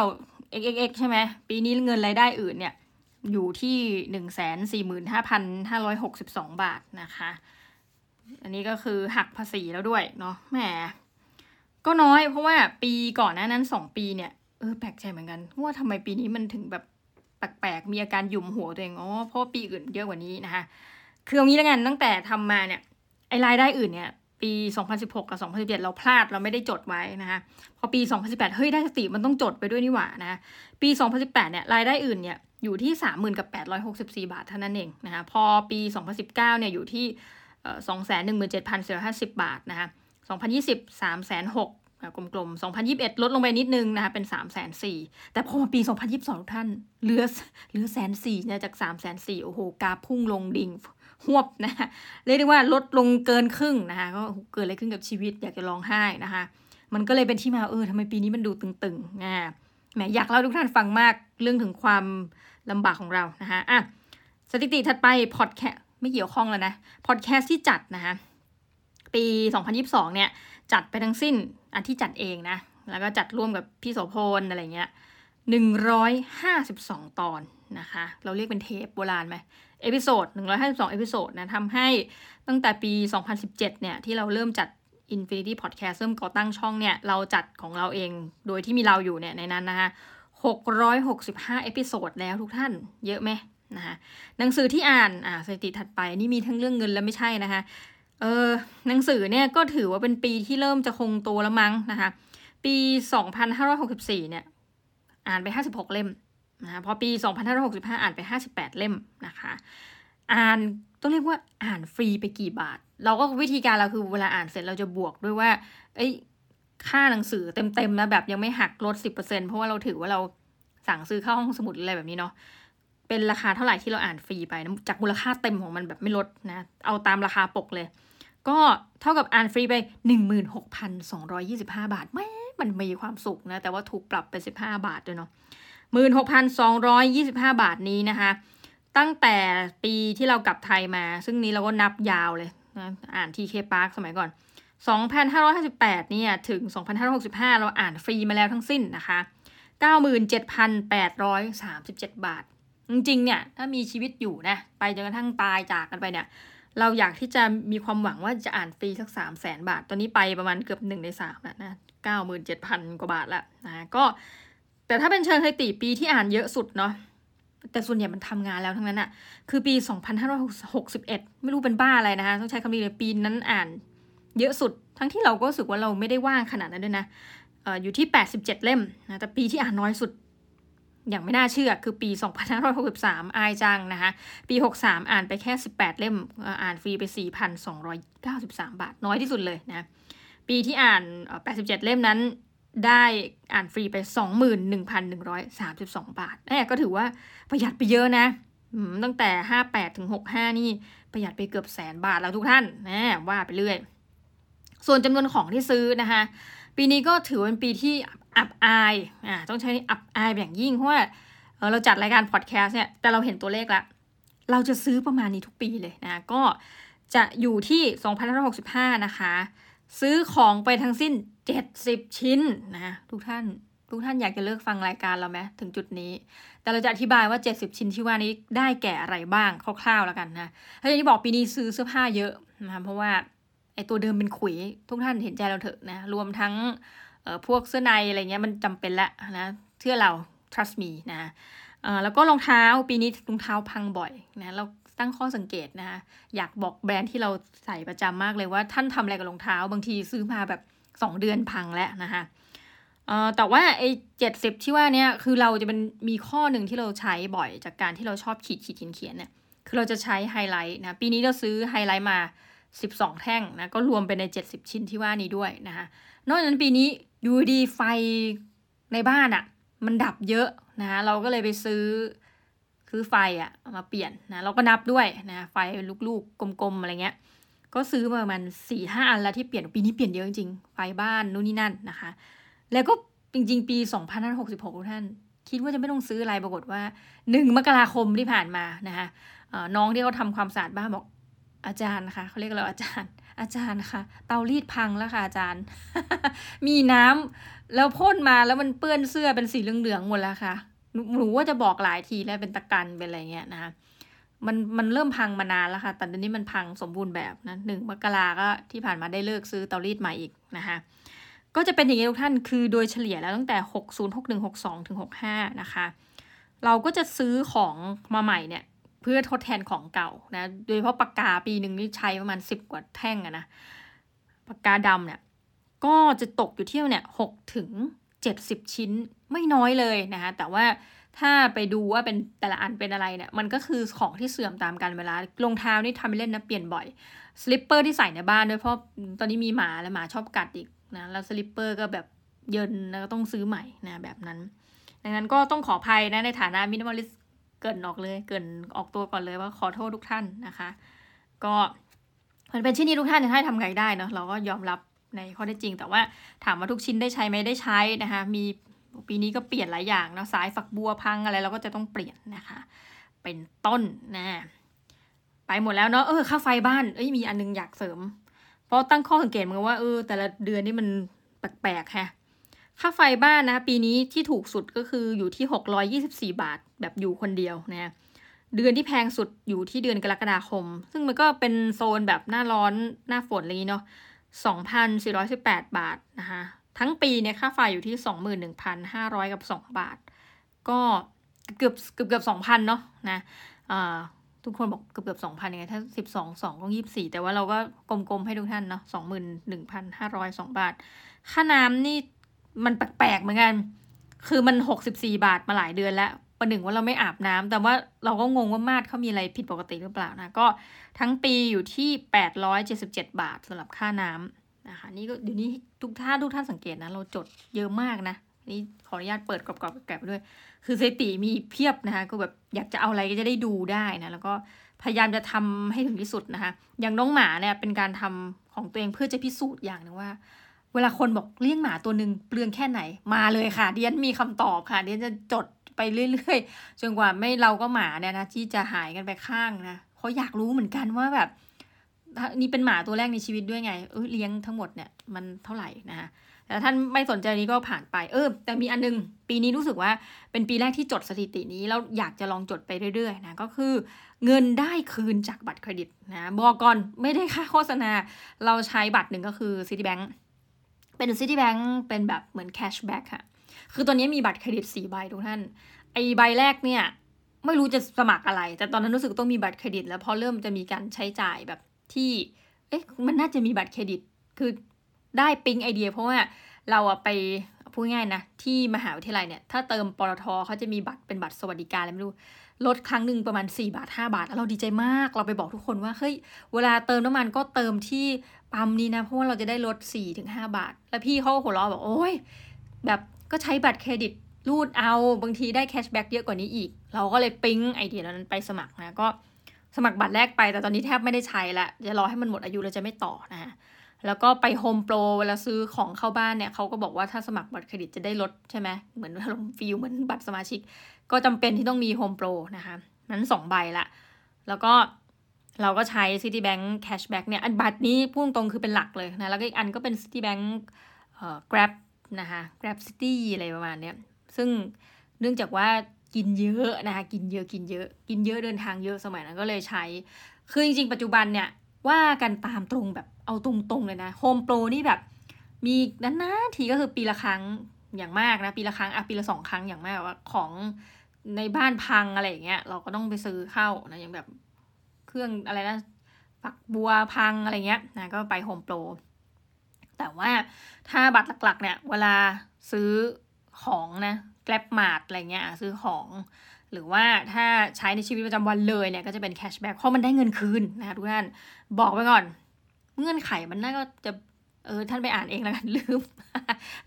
xxx ใช่ไหมปีนี้เงินรายได้อื่นเนี่ยอยู่ที่หนึ่งแสนสี่หมื่นห้าพันห้าร้อยหกสิบสองบาทนะคะ อันนี้ก็คือหักภาษีแล้วด้วยเนาะแหมก็น้อยเพราะว่าปีก่อนหน้านั้นสองปีเนี่ยเออแปลกใจเหมือนกันว่าทำไมปีนี้มันถึงแบบแปลกๆมีอาการหยุมหัวตัวเองอ๋อเพราะปีอื่นเยอะกว่านี้นะคะคือเอางี้แล้วกันตั้งแต่ทำมาเนี่ยไอรายได้อื่นเนี่ยปี 2016 กับ 2017 เราพลาดเราไม่ได้จดไว้นะคะพอปี 2018 เฮ้ยได้สติมันต้องจดไปด้วยนี่หว่านะปี 2018 เนี่ยรายได้อื่นเนี่ยอยู่ที่ 30,000กับ864 บาทเท่านั้นเองนะคะพอปี 2019 เนี่ยอยู่ที่ สองแสนหนึ่งหมื่นเจ็ดพันสี่ร้อยห้าสิบบาทนะคะสองพันยี่สิบสามแสนหกกลมๆสองพันยิบเอ็ดลดลงไปนิดนึงนะคะเป็นสามแสนสี่แต่พอมาปีสองพันยิบสองท่านเหลือเหลือแสนสี่เนี่ยจากสามแสนสี่โอ้โหกาพุ่งลงดิ่งหวบนะคะเรียกได้ว่าลดลงเกินครึ่งนะคะก็เกิดอะไรขึ้นกับชีวิตอยากจะร้องไห้นะคะ มันก็เลยเป็นที่มาเออทำไมปีนี้มันดูตึงๆนะแหมอยากเล่าทุกท่านฟังมากเรื่องถึงความลำบากของเรานะคะอะสถิติถัดไปพอดแคส ไม่เกี่ยวข้องแล้วนะ พอดแคสต์ที่จัดนะคะปี 2022 เนี่ย จัดไปทั้งสิ้นอันที่จัดเองนะ แล้วก็จัดร่วมกับพี่โสพลอะไรเงี้ย 152 ตอนนะคะ เราเรียกเป็นเทปโบราณไหม episode 152 episode นะทำให้ตั้งแต่ปี 2017 เนี่ย ที่เราเริ่มจัด Infinity Podcast เริ่มก่อตั้งช่องเนี่ย เราจัดของเราเองโดยที่มีเราอยู่เนี่ยในนั้นนะคะ665 episode แล้วทุกท่านเยอะไหม นะคะหนังสือที่อ่านอ่าสถิติถัดไปนี่มีทั้งเรื่องเงินและไม่ใช่นะคะเออหนังสือเนี่ยก็ถือว่าเป็นปีที่เริ่มจะคงตัวแล้วมั้งนะคะปี 2564 เนี่ย อ่านไป 56 เล่มนะคะพอปี 2565 อ่านไป 58 เล่มนะคะ อ่านต้องเรียกว่าอ่านฟรีไปกี่บาท เราก็วิธีการเราคือเวลาอ่านเสร็จเราจะบวกด้วยว่า เอ้ยค่าหนังสือเต็มๆนะแบบยังไม่หักลด 10%เพราะว่าเราถือว่าเราสั่งซื้อเข้าห้องสมุดอะไรแบบนี้เนาะ เป็นราคาเท่าไหร่ที่เราอ่านฟรีไปนะจากมูลค่าเต็มของมันแบบไม่ลดนะ เอาตามราคาปกเลย ก็เท่ากับอ่านฟรีไป 16,225 บาทไม่มันมีความสุขนะ แต่ว่าถูกปรับไป 15 บาทด้วยเนาะ16,225 บาทนี้นะคะ ตั้งแต่ปีที่เรากลับไทยมา ซึ่งนี้เราก็นับยาวเลยนะอ่าน TK Park สมัยก่อน 2,558เนี่ยถึง 2,565 เราอ่านฟรีมาแล้วทั้งสิ้นนะคะ 97,837 บาท จริงๆเนี่ยถ้ามีชีวิตอยู่นะไปจนกระทั่งตายจากกันไปเนี่ย เราอยากที่จะมีความหวังว่าจะอ่านฟรีสักสามแสนบาท ตอนนี้ไปประมาณเกือบหนึ่งในสามแล้วนะเก้าหมื่นเจ็ดพันกว่าบาทแล้วนะก็ แต่ถ้าเป็นเชิงสถิติปีที่อ่านเยอะสุดเนาะแต่ส่วนใหญ่มันทำงานแล้วทั้งนั้นอะคือปี 2561 ไม่รู้เป็นบ้าอะไรนะคะ ต้องใช้คำนี้เลยปีนั้นอ่านเยอะสุด ทั้งที่เราก็รู้สึกว่าเราไม่ได้ว่างขนาดนั้นด้วยนะออยู่ที่ 87 เล่มนะ แต่ปีที่อ่านน้อยสุด อย่างไม่น่าเชื่อคือปี 2563 อายจังนะคะปี 63 อ่านไปแค่ 18 เล่มอ่านฟรีไป 4,293 บาท น้อยที่สุดเลยนะ ปีที่อ่าน 87 เล่มนั้นได้อ่านฟรีไป 21,132 บาทแน่ก็ถือว่าประหยัดไปเยอะนะตั้งแต่ 58 ถึง 65 นี่ประหยัดไปเกือบแสนบาทแล้วทุกท่านนะว่าไปเรื่อย ส่วนจำนวนของที่ซื้อนะคะ ปีนี้ก็ถือเป็นปีที่ อับอายอ่าต้องใช้อับอายอย่างยิ่งเพราะว่าเราจัดรายการพอดแคสต์เนี่ยแต่เราเห็นตัวเลขละเราจะซื้อประมาณนี้ทุกปีเลยนะก็จะอยู่ที่ 2,565 นะคะ ซื้อของไปทั้งสิ้น 70 ชิ้นนะทุกท่านทุกท่านอยากจะเลิกฟังรายการเราไหมถึงจุดนี้ แต่เราจะอธิบายว่า 70 ชิ้นที่ว่านี้ได้แก่อะไรบ้างคร่าวๆแล้วกันนะถ้าอย่างที่บอกปีนี้ซื้อเสื้อผ้าเยอะนะเพราะว่าไอตัวเดิมเป็นขุยทุกท่านเห็นใจเราเถอะนะรวมทั้ง พวกเสื้อในอะไรเงี้ยมันจำเป็นละนะเชื่อเรา trust me นะแล้วก็รองเท้าปีนี้รองเท้าพังบ่อยนะเราตั้งข้อสังเกตนะคะอยากบอกแบรนด์ที่เราใส่ประจำมากเลยว่าท่านทำอะไรกับรองเท้า บางทีซื้อมาแบบสองเดือนพังแล้วนะคะแต่ว่าไอ้เจ็ดสิบที่ว่าเนี้คือเราจะเป็นมีข้อหนึ่งที่เราใช้บ่อยจากการที่เราชอบขีดขีดเขียนเขียนเนี่ยคือเราจะใช้ไฮไลท์นะปีนี้เราซื้อไฮไลท์มา 12 แท่งนะก็รวมไปใน 70 ชิ้นที่ว่านี้ด้วยนะคะนอกจากนั้นปีนี้อยู่ดีๆไฟในบ้านอะ่ะ มันดับเยอะนะเราก็เลยไปซื้อซื้อไฟอะ่ะมาเปลี่ยนนะเราก็นับด้วยนะไฟลูกๆกลมๆอะไรเงี้ยก็ซื้อมาประมาณสี่ห้าอันแล้วที่เปลี่ยนปีนี้เปลี่ยนเยอะจริงไฟบ้านนู่นนี่นั่นนะคะ แล้วก็จริง ๆ ปี2566ทุกท่าน คิดว่าจะไม่ต้องซื้ออะไรปรากฏว่าหนึ่งมกราคมที่ผ่านมานะคะน้องที่เขาทำความสะอาดบ้านบอก อาจารย์นะคะเขาเรียกเราอาจารย์ อาจารย์คะเตารีดพังแล้วค่ะอาจารย์ มีน้ำแล้วพ่นมาแล้วมันเปื้อนเสื้อเป็นสีเหลืองๆหมดแล้วค่ะหนูว่าจะบอกหลายทีแล้วเป็นตะกันเป็นอะไรเงี้ยนะคะมันมันเริ่มพังมานานแล้วค่ะ แต่ตอนนี้มันพังสมบูรณ์แบบนะหนึ่งมกราก็ที่ผ่านมาได้เลิกซื้อเตารีดใหม่อีกนะคะก็จะเป็นอย่างนี้ทุกท่านคือโดยเฉลี่ยแล้วตั้งแต่หกศูนย์หกหนึ่งหกสองถึงหกห้านะคะ เราก็จะซื้อของมาใหม่เนี่ย พื่อทดแทนของเก่านะ โดยเฉพาะปากกาปีหนึ่งนี่ใช้ประมาณสิบกว่าแท่งอะนะ ปากกาดำเนี่ย ก็จะตกอยู่ที่เนี่ยหกถึงเจ็ดสิบชิ้นไม่น้อยเลยนะคะแต่ว่าถ้าไปดูว่าเป็นแต่ละอันเป็นอะไรเนี่ย มันก็คือของที่เสื่อมตามกันเวลารองเท้านี่ทำไปเล่นนะเปลี่ยนบ่อยslipper ที่ใส่ในบ้านด้วยเพราะตอนนี้มีหมาแล้วหมาชอบกัดอีกนะแล้ว slipper ก็แบบเยินแล้วก็ต้องซื้อใหม่นะแบบนั้น ดังนั้นก็ต้องขออภัยนะในฐานะ minimalist เกริ่นออกเลย เกริ่นออกตัวก่อนเลยว่าขอโทษทุกท่านนะคะ ก็มันเป็นชิ้นนี้ทุกท่านจะให้ทำไงได้เนาะเราก็ยอมรับในข้อได้จริง แต่ว่าถามว่าทุกชิ้นได้ใช้ไหมได้ใช้นะคะ มีปีนี้ก็เปลี่ยนหลายอย่างเนาะสายฝักบัวพังอะไรเราก็จะต้องเปลี่ยนนะคะ เป็นต้นนะไปหมดแล้วเนาะเออค่าไฟบ้านเอ้ยมีอันนึงอยากเสริม เพราะตั้งข้อสังเกตมือนว่าเออแต่ละเดือนนี่มันแปลกๆฮะค่าไฟบ้านนะ ปีนี้ที่ถูกสุดก็คืออยู่ที่หกร้อยี่สิบสี่บาท แบบอยู่คนเดียวนะเดือนที่แพงสุดอยู่ที่เดือนกรกฎาคม ซึ่งมันก็เป็นโซนแบบหน้าร้อนหน้าฝนอะไรอย่างนี้เนาะสองพันสี่ร้อยสิบแปดบาทนะคะทั้งปีเนี่ยค่าไฟอยู่ที่สองหมื่นหนึ่งพันห้าร้อยกับสองบาท ก็เกือบเกือบเกือบสองพันเนาะนะทุกคนบอกเกือบเกือบสองพันยังไงถ้าสิบสองสองก็ยี่สิบสี่แต่ว่าเราก็กลมๆให้ทุกท่านเนาะสองหมื่นหนึ่งพันห้าร้อยสองบาท ค่าน้ำนี่มันแปลกๆเหมือนกัน คือมันหกสิบสี่บาทมาหลายเดือนแล้ว ประหนึ่งว่าเราไม่อาบน้ำแต่ว่าเราก็งงว่ามาดเขามีอะไรผิดปกติหรือเปล่านะ ก็ทั้งปีอยู่ที่แปดร้อยเจ็ดสิบเจ็ดบาทสำหรับค่าน้ำนะคะนี่ก็เดี๋ยวนี้ทุกท่านทุกท่านสังเกตนะ เราจดเยอะมากนะ นี่ขออนุญาตเปิดกรอบๆแกะไปด้วย คือสถิติมีเพียบนะคะก็แบบอยากจะเอาอะไรก็จะได้ดูได้นะแล้วก็พยายามจะทำให้ถึงที่สุดนะคะอย่างน้องหมาเนี่ยเป็นการทำของตัวเองเพื่อจะพิสูจน์อย่างหนึ่งว่า เวลาคนบอกเลี้ยงหมาตัวหนึ่งเปลืองแค่ไหนมาเลยค่ะ เดียนมีคำตอบค่ะ เดียนจะจด ไปเรื่อยๆ จนกว่าไม่เราก็หมาเนี่ยนะที่จะหายกันไปข้างนะเขาอยากรู้เหมือนกันว่าแบบนี่เป็นหมาตัวแรกในชีวิตด้วยไงเออเลี้ยงทั้งหมดเนี่ยมันเท่าไหร่นะคะแต่ท่านไม่สนใจนี้ก็ผ่านไป เออ แต่มีอันนึง ปีนี้รู้สึกว่าเป็นปีแรกที่จดสถิตินี้ แล้วอยากจะลองจดไปเรื่อยๆนะก็คือเงินได้คืนจากบัตรเครดิตนะบอกก่อนไม่ได้ค่าโฆษณา เราใช้บัตรหนึ่งก็คือ Citibank เป็น Citibank เป็นแบบเหมือนแคชแบ็กค่ะ คือตอนนี้มีบัตรเครดิตสี่ใบทุกท่าน ไอใบแรกเนี่ยไม่รู้จะสมัครอะไร แต่ตอนนั้นรู้สึกต้องมีบัตรเครดิต แล้วพอเริ่มจะมีการใช้จ่ายแบบที่ เอ๊ะมันน่าจะมีบัตรเครดิต คือได้ปิ๊งไอเดีย เพราะว่าเราอะไปพูดง่ายนะ ที่มหาวิทยาลัยเนี่ย ถ้าเติมปตทเขาจะมีบัตรเป็นบัตรสวัสดิการอะไรไม่รู้ลดครั้งหนึ่งประมาณ 4 บาท 5 บาท แล้วเราดีใจมาก เราไปบอกทุกคนว่า เฮ้ย เวลาเติมน้ำมันก็เติมที่ปั๊มนี้นะ เพราะว่าเราจะได้ลด4-5 บาท แล้วพี่เขาหัวเราะบอก โอ้ย แบบ ก็ใช้บัตรเครดิตรูดเอาบางทีได้ cashback เยอะกว่านี้อีก เราก็เลยปิ๊งไอเดียนั้นไปสมัครนะก็สมัครบัตรแรกไป แต่ตอนนี้แทบไม่ได้ใช้ละจะรอให้มันหมดอายุเราจะไม่ต่อนะแล้วก็ไป HomePro เวลาซื้อของเข้าบ้านเนี่ยเขาก็บอกว่าถ้าสมัครบัตรเครดิตจะได้ลดใช่ไหมเหมือนลง feel เหมือนบัตรสมาชิก ก็จำเป็นที่ต้องมี HomePro นะคะนั้นสองใบละ แล้วก็เราก็ใช้ Citibank Cashback เนี่ยอันบัตรนี้พุ่งตรงคือเป็นหลักเลยนะ แล้วก็อีกอันก็เป็น Citibank เอ่อ Grab นะคะ Grab City อะไรประมาณเนี้ย ซึ่งเนื่องจากว่ากินเยอะนะคะ กินเยอะกินเยอะ กินเยอะเดินทางเยอะสมัยนั้นก็เลยใช้ คือจริงๆ ปัจจุบันเนี่ยว่ากันตามตรงแบบเอาตรงๆเลยนะโฮมโปรนี่แบบ มีนานๆทีก็คือปีละครั้งอย่างมากนะ ปีละครั้งอะปีละสองครั้งอย่างมากว่าของในบ้านพังอะไรอย่างเงี้ยเราก็ต้องไปซื้อเข้านะอย่างแบบเครื่องอะไรนะฝักบัวพังอะไรเงี้ยนะก็ไป HomePro แต่ว่าถ้าบัตรหลักๆ เนี่ย เวลาซื้อของนะ GrabMart อะไรเงี้ยซื้อของ หรือว่าถ้าใช้ในชีวิตประจำวันเลยเนี่ย ก็จะเป็น cashback เพราะมันได้เงินคืนนะคะทุกท่านบอกไว้ก่อน เงื่อนไขมันน่าก็จะเออท่านไปอ่านเองแล้วกันลืม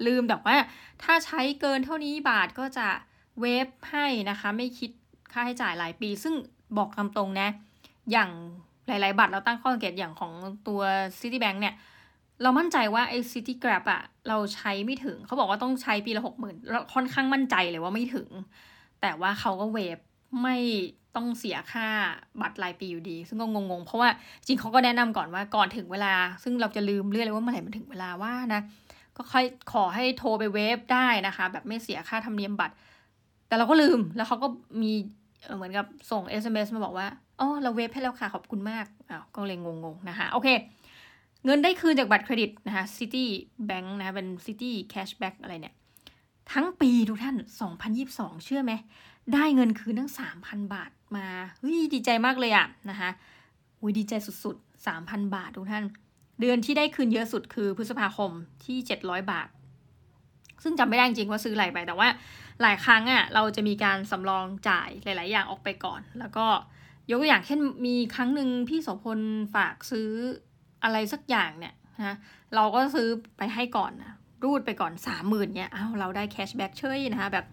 ลืมแบบว่า ถ้าใช้เกินเท่านี้บาทก็จะ waive ให้นะคะ ไม่คิดค่าใช้จ่ายหลายปี ซึ่งบอกคำตรงนะ อย่างหลาย ๆ บัตรเราตั้งข้อสังเกตอย่างของตัว Citibank เนี่ย เรามั่นใจว่าไอ้ City Grab อะเราใช้ไม่ถึง เขาบอกว่าต้องใช้ปีละหกหมื่นเราค่อนข้างมั่นใจเลยว่าไม่ถึง แต่ว่าเขาก็เวฟไม่ต้องเสียค่าบัตรรายปีอยู่ดี ซึ่งก็งงๆ เพราะว่าจริงเขาก็แนะนำก่อนว่าก่อนถึงเวลา ซึ่งเราจะลืมเรื่อยเลยว่าเมื่อไหร่มันถึงเวลาว่านะ ก็ค่อยขอให้โทรไปเวฟได้นะคะ แบบไม่เสียค่าธรรมเนียมบัตร แต่เราก็ลืมแล้วเขาก็มีเหมือนกับส่ง SMS มาบอกว่าอ๋อเราเวฟให้แล้วค่ะขอบคุณมากอ้าวก็เลยงงๆนะคะโอเค เงินได้คืนจากบัตรเครดิตนะคะ City Bank นะะเป็น City Cashback อะไรเนี่ย ทั้งปีทุกท่าน 2022 เชื่อไหม ได้เงินคืนทั้ง 3,000 บาทมาเฮ้ยดีใจมากเลยอะนะคะอุ้ยดีใจสุดๆ 3,000 บาททุกท่าน เดือนที่ได้คืนเยอะสุดคือพฤษภาคมที่ 700 บาท ซึ่งจำไม่ได้จริงว่าซื้ออะไรไป แต่ว่าหลายครั้งอะ่ะเราจะมีการสำรองจ่ายหลาย ๆ อย่างออกไปก่อน แล้วก็ยกตัวอย่างเช่นมีครั้งหนึ่งพี่โสพลฝากซื้อ อะไรสักอย่างเนี่ยนะเราก็ซื้อไปให้ก่อนนะรูดไปก่อนสามหมื่นเนี่ยอ้าวเราได้แคชแบ็กเชยนะคะแบบ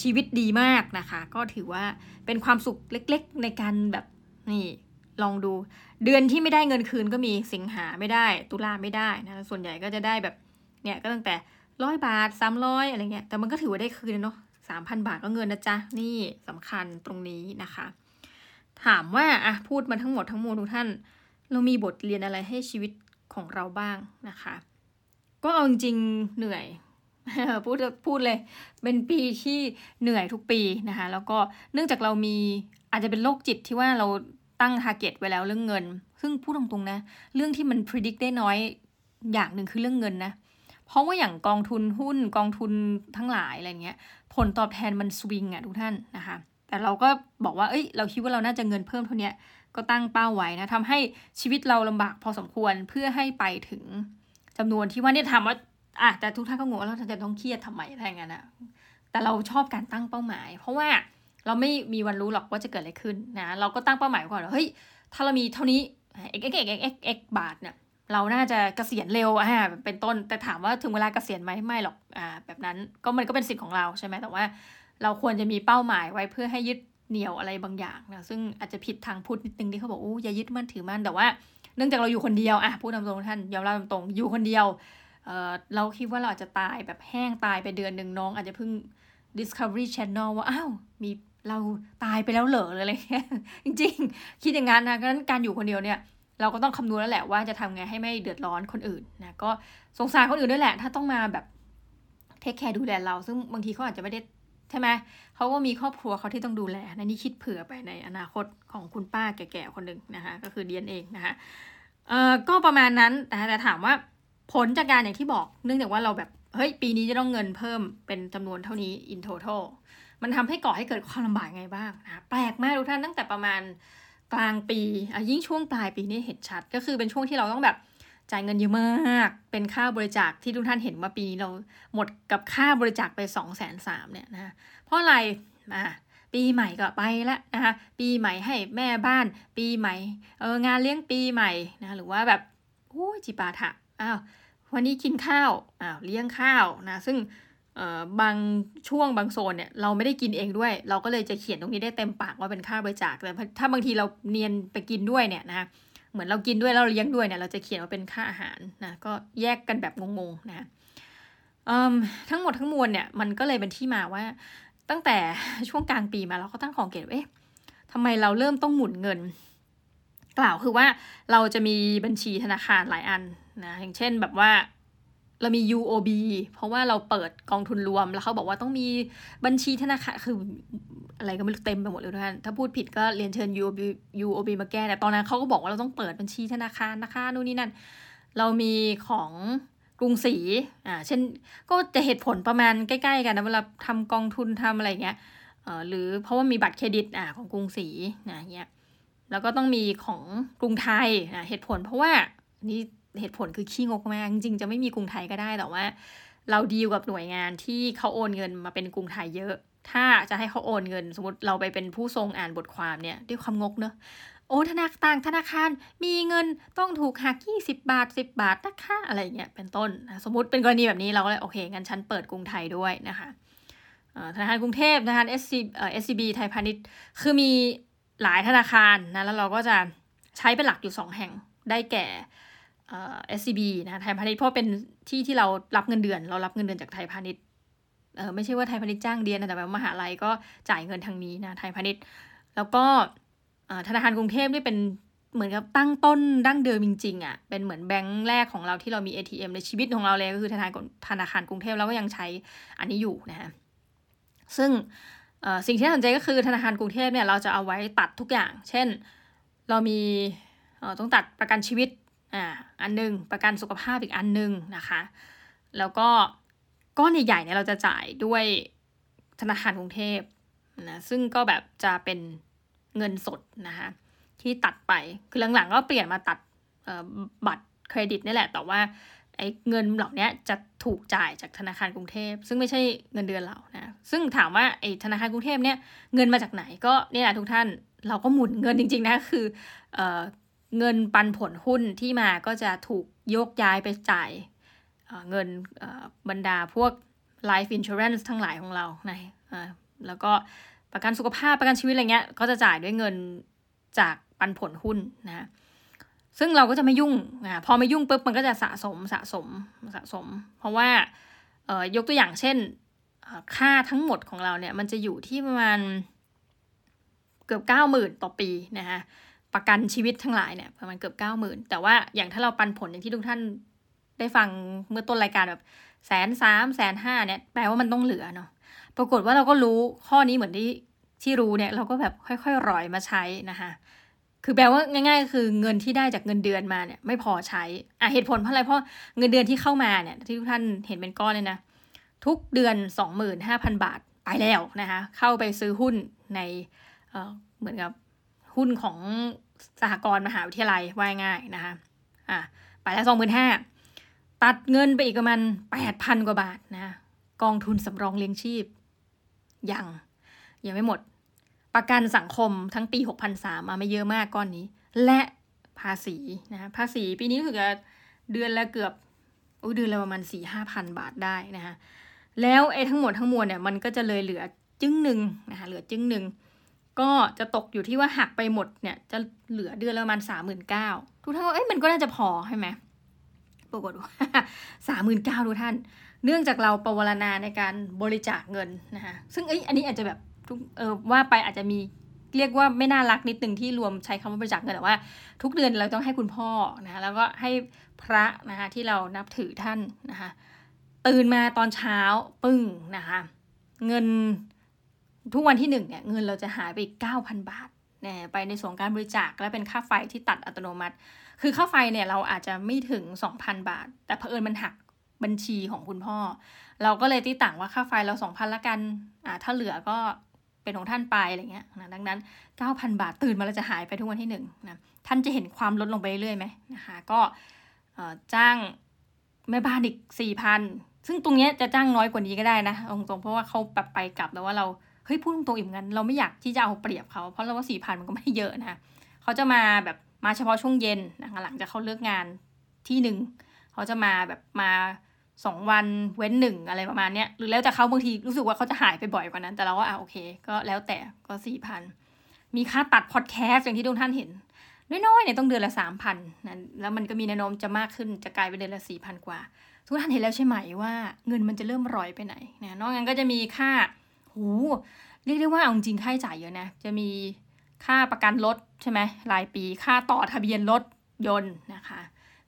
ชีวิตดีมากนะคะ ก็ถือว่าเป็นความสุขเล็กๆ ในการแบบนี่ลองดู เดือนที่ไม่ได้เงินคืนก็มีสิงหาไม่ได้ ตุลาไม่ได้นะส่วนใหญ่ก็จะได้แบบเนี่ยก็ตั้งแต่ร้อยบาทสามร้อยอะไรเงี้ยแต่มันก็ถือว่าได้คืนเนาะสามพันบาทก็เงินนะจ๊ะ นี่สำคัญตรงนี้นะคะ ถามว่าอะพูดมาทั้งหมดทั้งมวลทุกท่าน เรามีบทเรียนอะไรให้ชีวิตของเราบ้างนะคะ ก็เอาจริงเหนื่อยพูดพูดเลย เป็นปีที่เหนื่อยทุกปีนะคะ แล้วก็เนื่องจากเรามีอาจจะเป็นโรคจิตที่ว่าเราตั้ง target ไว้แล้วเรื่องเงิน ซึ่งพูดตรงๆนะ เรื่องที่มันพิชิตได้น้อยอย่างหนึ่งคือเรื่องเงินนะ เพราะว่าอย่างกองทุนหุ้นกองทุนทั้งหลายอะไรเงี้ย ผลตอบแทนมันสวิงอะทุกท่านนะคะ แต่เราก็บอกว่า เอ้ย เราคิดว่าเราน่าจะเงินเพิ่มเท่านี้ ก็ตั้งเป้าไว้นะทำให้ชีวิตเราลำบากพอสมควรเพื่อให้ไปถึงจำนวนที่ว่าเนี่ยถามว่าอะแต่ทุกท่านก็งงว่าเราจะต้องเครียดทำไมอะไรเงี้ยนะแต่เราชอบการตั้งเป้าหมาย เพราะว่าเราไม่มีวันรู้หรอกว่าจะเกิดอะไรขึ้นนะเราก็ตั้งเป้าหมายก่อนว่าเฮ้ยถ้าเรามีเท่านี้ x x x x x บาทเนี่ยเราน่าจะเกษียณเร็วอ่าเป็นต้น แต่ถามว่าถึงเวลาเกษียณไหมไม่หรอกอ่าแบบนั้นก็มันก็เป็นสิทธิ์ของเราใช่ไหมแต่ว่า เราควรจะมีเป้าหมายไว้เพื่อให้ยึด เหนียวอะไรบางอย่างนะซึ่งอาจจะผิดทางพูดนิดนึงที่เขาบอกโอ้อย่ายึดมั่นถือมั่นแต่ว่าเนื่องจากเราอยู่คนเดียวอะพูดตามตรงท่านยอมรับตรงอยู่คนเดียวเออเราคิดว่าเราอาจจะตายแบบแห้งตายไปเดือนหนึ่งน้อง อาจจะเพิ่ง Discovery Channel ว่าอ้าวมีเราตายไปแล้วเหรออะไรเงี้ยจริง ๆ คิดอย่างนั้นนะงั้นการอยู่คนเดียวเนี่ย เราก็ต้องคำนวณแล้วแหละว่าจะทำไงให้ไม่เดือดร้อนคนอื่นนะก็สงสารคนอื่นด้วยแหละ ถ้าต้องมาแบบเทคแคร์ดูแลเรา ซึ่งบางทีเขาอาจจะไม่ได้ใช่ไหม เขาก็มีครอบครัวเขาที่ต้องดูแลในนี่คิดเผื่อไปในอนาคตของคุณป้าแก่ๆคนหนึ่งนะคะก็คือเดียนเองนะคะเอ่อก็ประมาณนั้นแต่แต่ถามว่าผลจากการอย่างที่บอก เนื่องจากว่าเราแบบเฮ้ยปีนี้จะต้องเงินเพิ่มเป็นจำนวนเท่านี้ in total มันทำให้ก่อให้เกิดความลำบากไงบ้างนะแปลกมากทุกท่านตั้งแต่ประมาณกลางปีอะยิ่งช่วงปลายปีนี่เห็นชัด ก็คือเป็นช่วงที่เราต้องแบบ จ่ายเงินเยอะมาก เป็นค่าบริจาคที่ทุกท่านเห็นว่าปีนี้เราหมดกับค่าบริจาคไปสองแสนสามเนี่ยนะเพราะอะไรอะปีใหม่ก็ไปแล้วนะคะปีใหม่ให้แม่บ้าน ปีใหม่เอองานเลี้ยงปีใหม่นะหรือว่าแบบโอ้จิปาถะอ้าววันนี้กินข้าวอ้าวเลี้ยงข้าวนะซึ่งบางช่วงบางโซนเนี่ยเราไม่ได้กินเองด้วย เราก็เลยจะเขียนตรงนี้ได้เต็มปากว่าเป็นค่าบริจาคแต่ถ้าบางทีเราเนียนไปกินด้วยเนี่ยนะ เหมือนเรากินด้วยเราเลี้ยงด้วยเนี่ยเราจะเขียนว่าเป็นค่าอาหารนะก็แยกกันแบบงงๆนะทั้งหมดทั้งมวลเนี่ยมันก็เลยเป็นที่มาว่า ตั้งแต่ช่วงกลางปีมาเราก็ตั้งของเกตเอ๊ะทำไมเราเริ่มต้องหมุนเงิน กล่าวคือว่าเราจะมีบัญชีธนาคารหลายอันนะอย่างเช่นแบบว่า เรามี UOB เพราะว่าเราเปิดกองทุนรวมแล้วเขาบอกว่าต้องมีบัญชีธนาคารคืออะไรก็ไม่รู้เต็มไปหมดเลยทุกท่านถ้าพูดผิดก็เรียนเชิญ UOB UOB มาแก้แต่ตอนนั้นเขาก็บอกว่าเราต้องเปิดบัญชีธนาคารนะคะนู่นนี่นั่น เรามีของกรุงศรีอ่าเช่นก็จะเหตุผลประมาณใกล้ๆกันนะเวลาทำกองทุนทำอะไรเงี้ยเอ่อหรือเพราะว่ามีบัตรเครดิตอ่าของกรุงศรีนะเงี้ยแล้วก็ต้องมีของกรุงไทยอ่าเหตุผลเพราะว่านี่ เหตุผลคือขี้งกมากจริงจะไม่มีกรุงไทยก็ได้แต่ว่า เราดีลกับหน่วยงานที่เขาโอนเงินมาเป็นกรุงไทยเยอะ ถ้าจะให้เขาโอนเงิน สมมติเราไปเป็นผู้ทรงอ่านบทความเนี่ยด้วยความงกเนอะโอ้ธนาคารธนาคารมีเงินต้องถูกหักยี่สิบาทสิบาทนะคะอะไรเงี้ยเป็นต้น สมมติเป็นกรณีแบบนี้เราก็เลยโอเคงั้นฉันเปิดกรุงไทยด้วยนะคะธนาคารกรุงเทพธนาคาร SC เอ่อ SCB ไทยพาณิชย์คือมีหลายธนาคารนะแล้วเราก็จะใช้เป็นหลักอยู่สองแห่งได้แก่ เอ่อ SCB นะไทยพาณิชย์เพราะเป็นที่ที่เรารับเงินเดือน เรารับเงินเดือนจากไทยพาณิชย์เออไม่ใช่ว่าไทยพาณิชย์จ้างเรียนนะแต่แบบมหาลัยก็จ่ายเงินทางนี้นะไทยพาณิชย์ แล้วก็ธนาคารกรุงเทพนี่เป็นเหมือนกับตั้งต้นดั้งเดิมจริงๆอะ่ะเป็นเหมือนแบงค์แรกของเราที่เรามี ATM ในชีวิตของเราเลยก็คือธนาคารธนาคารกรุงเทพเราก็ยังใช้อันนี้อยู่นะฮะซึ่งสิ่งที่น่าสนใจก็คือธนาคารกรุงเทพเนี่ยเราจะเอาไว้ตัดทุกอย่าง เช่น เรามีต้องตัดประกันชีวิต อ่าอันหนึ่งประกันสุขภาพอีกอันหนึ่งนะคะ แล้วก็ก้อนใหญ่ๆเนี่ยเราจะจ่ายด้วยธนาคารกรุงเทพนะซึ่งก็แบบจะเป็นเงินสดนะคะที่ตัดไปคือหลังๆก็เปลี่ยนมาตัดบัตรเครดิตนี่แหละ แต่ว่าไอ้เงินเหล่านี้จะถูกจ่ายจากธนาคารกรุงเทพ ซึ่งไม่ใช่เงินเดือนเรานะซึ่งถามว่าไอ้ธนาคารกรุงเทพเนี่ยเงินมาจากไหนก็เนี่ยแหละทุกท่านเราก็หมุนเงินจริงๆนะคืออ เงินปันผลหุ้นที่มาก็จะถูกโยกย้ายไปจ่ายเงินบรรดาพวก life insurance ทั้งหลายของเรานะแล้วก็ประกันสุขภาพประกันชีวิตอะไรเงี้ย ก็จะจ่ายด้วยเงินจากปันผลหุ้นนะซึ่งเราก็จะไม่ยุ่งอ่าพอไม่ยุ่งปุ๊บมันก็จะสะสมสะสมสะสม เพราะว่ายกตัวอย่างเช่นค่าทั้งหมดของเราเนี่ย มันจะอยู่ที่ประมาณเกือบเก้าหมื่นต่อปีนะคะ ประกันชีวิตทั้งหลายเนี่ยประมาณเกือบเก้าหมื่นแต่ว่าอย่างถ้าเราปันผลอย่างที่ทุกท่านได้ฟังเมื่อต้นรายการแบบแสนสามแสนห้าเนี่ยแปลว่ามันต้องเหลือเนาะปรากฏว่าเราก็รู้ข้อนี้เหมือนที่ที่รู้เนี่ยเราก็แบบค่อยๆรอยมาใช้นะคะคือแปลว่าง่าย ๆ คือเงินที่ได้จากเงินเดือนมาเนี่ยไม่พอใช้อะเหตุผลเพราะอะไรเพราะเงินเดือนที่เข้ามาเนี่ยที่ทุกท่านเห็นเป็นก้อนเลยนะทุกเดือนสองหมื่นห้าพันบาทไปแล้วนะคะเข้าไปซื้อหุ้นในเอ่อเหมือนกับหุ้นของ สหกรณ์มหาวิทยาลัยว่ายง่ายนะคะอะไปแล้วสองหมื่นห้าตัดเงินไปอีกประมาณแปดพันกว่าบาทนะกองทุนสำรองเลี้ยงชีพ ยังยังไม่หมด ประกันสังคมทั้งปี6,003มมาไม่เยอะมากก้อนนี้ และภาษีนะภาษีปีนี้ถือจะเดือนละเกือบอุ้เดือนละประมาณสี่ห้าพันบาทได้นะคะแล้วไอ้ทั้งหมดทั้งมวลเนี่ยมันก็จะเลยเหลือจึ้งหนึ่งนะคะเหลือจึ้งหนึ่ง ก็จะตกอยู่ที่ว่าหักไปหมดเนี่ยจะเหลือเดือนละประมาณสามหมื่นเก้าทุกท่านเอ้ยมันก็น่าจะพอใช่ไหมปรากฏว่าสามหมื่นเก้าทุกท่าน เนื่องจากเราประวรณาในการบริจาคเงินนะคะซึ่งเอ้ยอันนี้อาจจะแบบทุกเออว่าไปอาจจะมีเรียกว่าไม่น่ารักนิดนึงที่รวมใช้คำว่าบริจาคเงินแต่ว่า ทุกเดือนเราต้องให้คุณพ่อนะะแล้วก็ให้พระนะคะที่เรานับถือท่านนะคะตื่นมาตอนเช้าปึ้งนะคะเงิน ทุกวันที่หนึ่งเนี่ยเงินเราจะหายไปอีกเก้าพันบาทเนี่ยไปในส่วนการบริจาคและเป็นค่าไฟที่ตัดอัตโนมัติ คือค่าไฟเนี่ยเราอาจจะไม่ถึงสองพันบาท แต่เผอิญมันหักบัญชีของคุณพ่อ เราก็เลยตีต่างว่าค่าไฟเราสองพันละกันอ่าถ้าเหลือก็เป็นของท่านไปอะไรเงี้ยนะดังนั้น 9,000 บาทตื่นมาแล้วจะหายไปทุกวันที่หนึ่งนะท่านจะเห็นความลดลงไปเรื่อยไหมนะคะก็จ้างแม่บ้านอีก4,000ซึ่งตรงนี้จะจ้างน้อยกว่านี้ก็ได้นะตรงๆเพราะว่าเขาแบบไปกลับแล้วว่าเรา เฮ้ยพูดตรงๆอีกงั้นเราไม่อยากที่จะเอาเปรียบเขาเพราะเราว่าสี่พันมันก็ไม่เยอะนะคะเขาจะมาแบบมาเฉพาะช่วงเย็นนะคะหลังจากเขาเลิกงานที่หนึ่งเขาจะมาแบบมาสองวันเว้นหนึ่งอะไรประมาณเนี้ยหรือแล้วแต่เขาบางทีรู้สึกว่าเขาจะหายไปบ่อยกว่านั้น แต่เราก็อ่าโอเค ก็แล้วแต่ก็สี่พันมีค่าตัดพอดแคสต์อย่างที่ทุกท่านเห็นน้อยๆเนี่ยต้องเดือนละสามพันนะแล้วมันก็มีแนวโน้มจะมากขึ้นจะกลายเป็นเดือนละสี่พันกว่า ทุกท่านเห็นแล้วใช่ไหมว่าเงินมันจะเริ่มรอยไปไหนนะนอกนั้นก็จะมีค่า หู เรียกได้ว่าเอาจริงค่าใช้จ่ายเยอะนะ จะมีค่าประกันรถใช่ไหมรายปี ค่าต่อทะเบียนรถยนต์นะคะ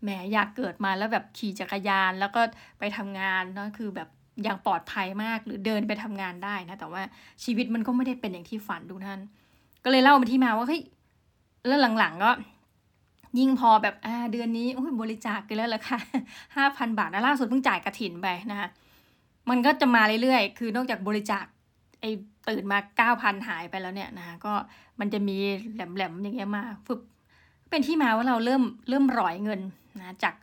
แหมอยากเกิดมาแล้วแบบขี่จักรยานแล้วก็ไปทำงานเนาะคือแบบอย่างปลอดภัยมากหรือเดินไปทำงานได้นะ แต่ว่าชีวิตมันก็ไม่ได้เป็นอย่างที่ฝันดูท่าน ก็เลยเล่าไปที่มาว่าเฮ้ยแล้วหลังๆก็ยิ่งพอแบบอ่าเดือนนี้โอ้ยบริจาคกันแล้วละค่ะห้าพันบาทนะล่าสุดเพิ่งจ่ายกระถินไปนะคะมันก็จะมาเรื่อยๆ คือนอกจากบริจาค ไอ้ตื่นมาเก้าพันหายไปแล้วเนี่ยนะคะก็มันจะมีแหลมๆอย่างเงี้ยมาฟึบเป็นที่มาว่าเราเริ่มเริ่มร่อยเงินนะจาก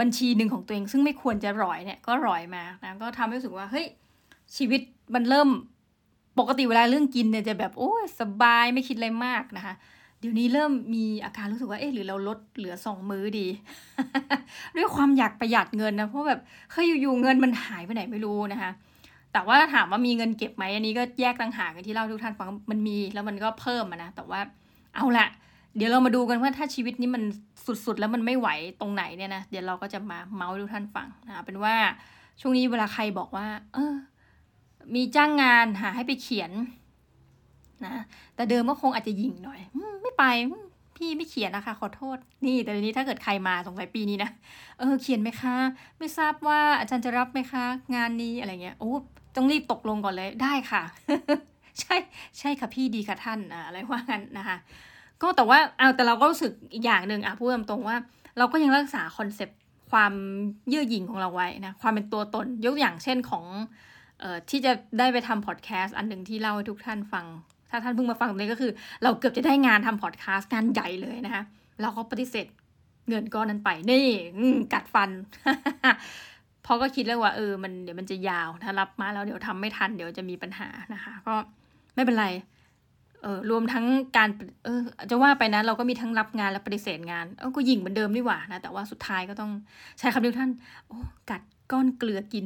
บัญชีหนึ่งของตัวเอง ซึ่งไม่ควรจะร่อยเนี่ยก็ร่อยมานะก็ทำให้รู้สึกว่าเฮ้ยชีวิตมันเริ่มปกติเวลาเรื่องกินเนี่ยจะแบบโอ้ยสบายไม่คิดอะไรมากนะคะเดี๋ยวนี้เริ่มมีอาการรู้สึกว่าเอ๊ะหรือเราลดเหลือสองมื้อดี ด้วยความอยากประหยัดเงินนะเพราะแบบเคยอยู่ๆเงินมันหายไปไหนไม่รู้นะคะ แต่ว่าถามว่ามีเงินเก็บไหมอันนี้ก็แยกต่างหากกันที่เล่าทุกท่านฟังมันมีแล้วมันก็เพิ่มนะแต่ว่าเอาละเดี๋ยวเรามาดูกันว่าถ้าชีวิตนี้มันสุดๆ แล้วมันไม่ไหวตรงไหนเนี่ยนะเดี๋ยวเราก็จะมาเมาส์ดูท่านฟังนะเป็นว่าช่วงนี้เวลาใครบอกว่า เออ มีจ้างงานหาให้ไปเขียนนะแต่เดิมก็คงอาจจะยิงหน่อยไม่ไปพี่ไม่เขียนนะคะขอโทษ นี่ แต่ทีนี้ถ้าเกิดใครมาสงสัยปีนี้นะเออเขียนไหมคะ ไม่ทราบว่าอาจารย์จะรับไหมคะ งานนี้อะไรเงี้ยโอ้ ต้องรีบตกลงก่อนเลยได้ค่ะ ใช่ใช่ค่ะพี่ดีค่ะท่านอะไรว่างั้นนะคะ ก็แต่ว่าเอาแต่เราก็รู้สึกอีกอย่างหนึ่งอะพูดตรงว่า เราก็ยังรักษา concept ความเย่อหยิ่งของเราไว้นะความเป็นตัวตนยกอย่างเช่นของเอ่อที่จะได้ไปทำพอดแคสต์อันหนึ่งที่เล่าให้ทุกท่านฟัง ถ้าท่านเพิ่งมาฟังตรงนี้ก็คือ เราเกือบจะได้งานทำพอดแคสต์งานใหญ่เลยนะคะเราก็ปฏิเสธเงินก้อนนั้นไปนี่กัดฟัน เพราะก็คิดแล้วว่าเออมันเดี๋ยวมันจะยาวถ้ารับมาแล้วเดี๋ยวทำไม่ทันเดี๋ยวจะมีปัญหานะคะ ก็ไม่เป็นไรเออรวมทั้งการเออจะว่าไปนะเราก็มีทั้งรับงานและปฏิเสธงานเออก็ยิงเหมือนเดิมดีกว่านะแต่ว่าสุดท้ายก็ต้องใช้คำเดียวท่าน โอ้กัดก้อนเกลือกิน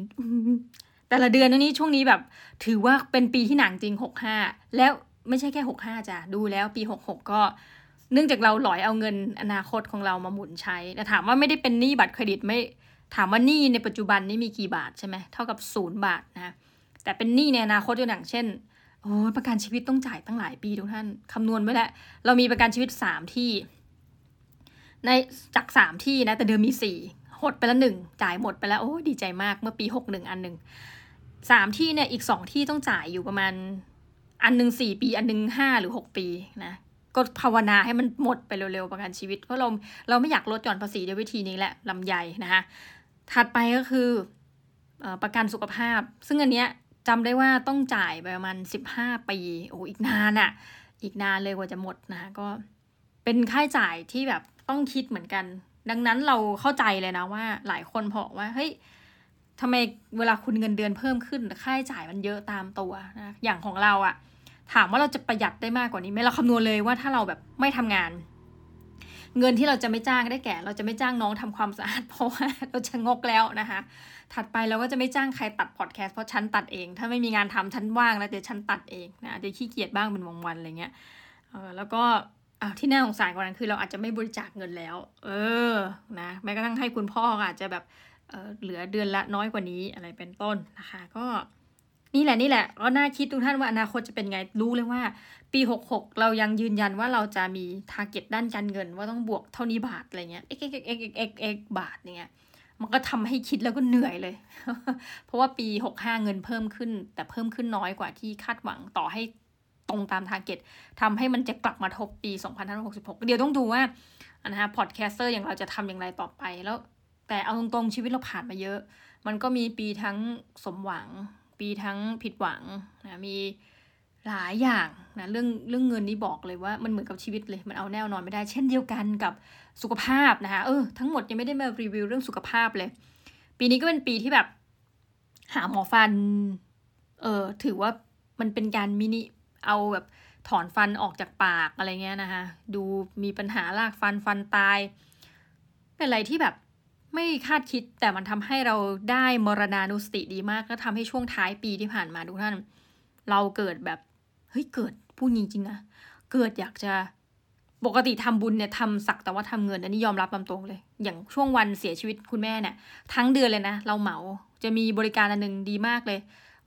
แต่ละเดือนนี้ช่วงนี้แบบ ถือว่าเป็นปีที่หนังจริงหกห้าแล้วไม่ใช่แค่หกห้าจ้ะดูแล้วปีหกหกก็เนื่องจากเราหลอยเอาเงินอนาคตของเรามาหมุนใช้แต่ถามว่าไม่ได้เป็นหนี้บัตรเครดิตไม่ ถามว่าหนี้ในปัจจุบันนี่มีกี่บาทใช่ไหมเท่ากับศูนย์บาทนะแต่เป็นหนี้ในอนาคตอย่างเช่นโอ้ประกันชีวิตต้องจ่ายตั้งหลายปีทุกท่านคำนวณไว้แล้วเรามีประกันชีวิตสามที่ ในจากสามที่นะแต่เดิมมีสี่หดไปแล้วหนึ่งจ่ายหมดไปแล้วโอ้ดีใจมากเมื่อปีหกหนึ่งอันหนึ่งสามที่เนี่ยอีกสองที่ต้องจ่ายอยู่ประมาณอันหนึ่งสี่ปี อันหนึ่งห้าหรือหกปีนะก็ภาวนาให้มันหมดไปเร็วๆประกันชีวิต เพราะเราเราไม่อยากลดหย่อนภาษีด้วยวิธีนี้แหละลำใหญ่นะคะ ถัดไปก็คือประกันสุขภาพ ซึ่งอันเนี้ยจำได้ว่าต้องจ่ายไปประมาณสิบห้าปีโอ้อีกนานอะ่ะ อีกนานเลยกว่าจะหมดนะก็เป็นค่าใช้จ่ายที่แบบต้องคิดเหมือนกัน ดังนั้นเราเข้าใจเลยนะว่า หลายคนบอกว่าเฮ้ยทำไมเวลาคุณเงินเดือนเพิ่มขึ้นค่าใช้จ่ายมันเยอะตามตัวนะอย่างของเราอะถามว่าเราจะประหยัดได้มากกว่านี้ไหมเราคำนวณเลยว่าถ้าเราแบบไม่ทำงาน เงินที่เราจะไม่จ้างได้แก่ เราจะไม่จ้างน้องทำความสะอาดเพราะว่าเราจะงกแล้วนะคะ ถัดไปเราก็จะไม่จ้างใครตัดพอดแคสต์เพราะฉันตัดเอง ถ้าไม่มีงานทำฉันว่างแล้วเดี๋ยวฉันตัดเองนะเดี๋ยวขี้เกียจบ้างเป็นวันวันอะไรเงี้ยเออแล้วก็อาที่น่าสงสารกว่านั้นคือเราอาจจะไม่บริจาคเงินแล้ว เออนะแม้กระทั่งให้คุณพ่ออาจจะแบบเออเหลือเดือนละน้อยกว่านี้อะไรเป็นต้นนะคะ ก็ นี่แหละนี่แหละก็น่าคิดทุกท่านว่าอนาคตจะเป็นไงรู้เลยว่า ปี 66 เรายังยืนยันว่าเราจะมี target ด้านการเงิน ว่าต้องบวกเท่านี้บาทอะไรเงี้ย x x x x x x บาทเนี่ยมันก็ทำให้คิดแล้วก็เหนื่อยเลย เพราะว่าปี 65 เงินเพิ่มขึ้น แต่เพิ่มขึ้นน้อยกว่าที่คาดหวังต่อให้ตรงตาม target ทำให้มันจะกลับมาทบปี 2566 เดี๋ยวต้องดูว่านะฮะ podcaster อย่างเราจะทำอย่างไรต่อไปแล้ว แต่เอาตรงๆชีวิตเราผ่านมาเยอะ มันก็มีปีทั้งสมหวัง ปีทั้งผิดหวังนะมีหลายอย่างนะเรื่องเรื่องเงินนี่บอกเลยว่ามันเหมือนกับชีวิตเลยมันเอาแน่นอนไม่ได้ เช่นเดียวกันกับสุขภาพนะคะเออทั้งหมดยังไม่ได้มารีวิวเรื่องสุขภาพเลย ปีนี้ก็เป็นปีที่แบบ หาหมอฟัน เออถือว่ามันเป็นการมินิเอาแบบถอนฟันออกจากปากอะไรเงี้ยนะคะดูมีปัญหารากฟันฟันตาย เป็นอะไรที่แบบ ไม่คาดคิดแต่มันทำให้เราได้มรณานุสติดีมากก็ทำให้ช่วงท้ายปีที่ผ่านมาทุกท่าน เราเกิดแบบเฮ้ยเกิดพูดจริงๆนะเกิดอยากจะปกติทำบุญเนี่ยทำสักแต่ว่าทำเงินอันนี้ยอมรับตามตรงเลย อย่างช่วงวันเสียชีวิตคุณแม่เนี่ยทั้งเดือนเลยนะ เราเหมาจะมีบริการอันหนึ่งดีมากเลย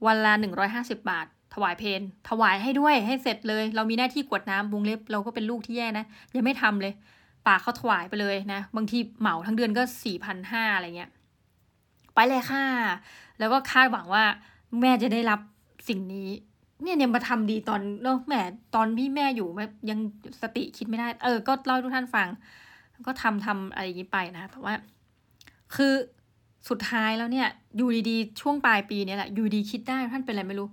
วันละหนึ่งร้อยห้าสิบบาท ถวายเพนถวายให้ด้วยให้เสร็จเลย เรามีหน้าที่กวดน้ำบุงเล็บ เราก็เป็นลูกที่แย่นะยังไม่ทำเลย ปากเขาถวายไปเลยนะ บางทีเหมาทั้งเดือนก็สี่พันห้าอะไรเงี้ย ไปเลยค่ะ แล้วก็คาดหวังว่าแม่จะได้รับสิ่งนี้ เนี่ยเนี่ยมาทำดีตอนเนาะแม่ตอนพี่แม่อยู่ยังสติคิดไม่ได้ เออ ก็เล่าทุกท่านฟัง ก็ทำทำอะไรอย่างนี้ไปนะ แต่ว่า คือสุดท้ายแล้วเนี่ย อยู่ดีๆ ช่วงปลายปีเนี้แหละ อยู่ดีคิดได้ท่านเป็นอะไรไม่รู้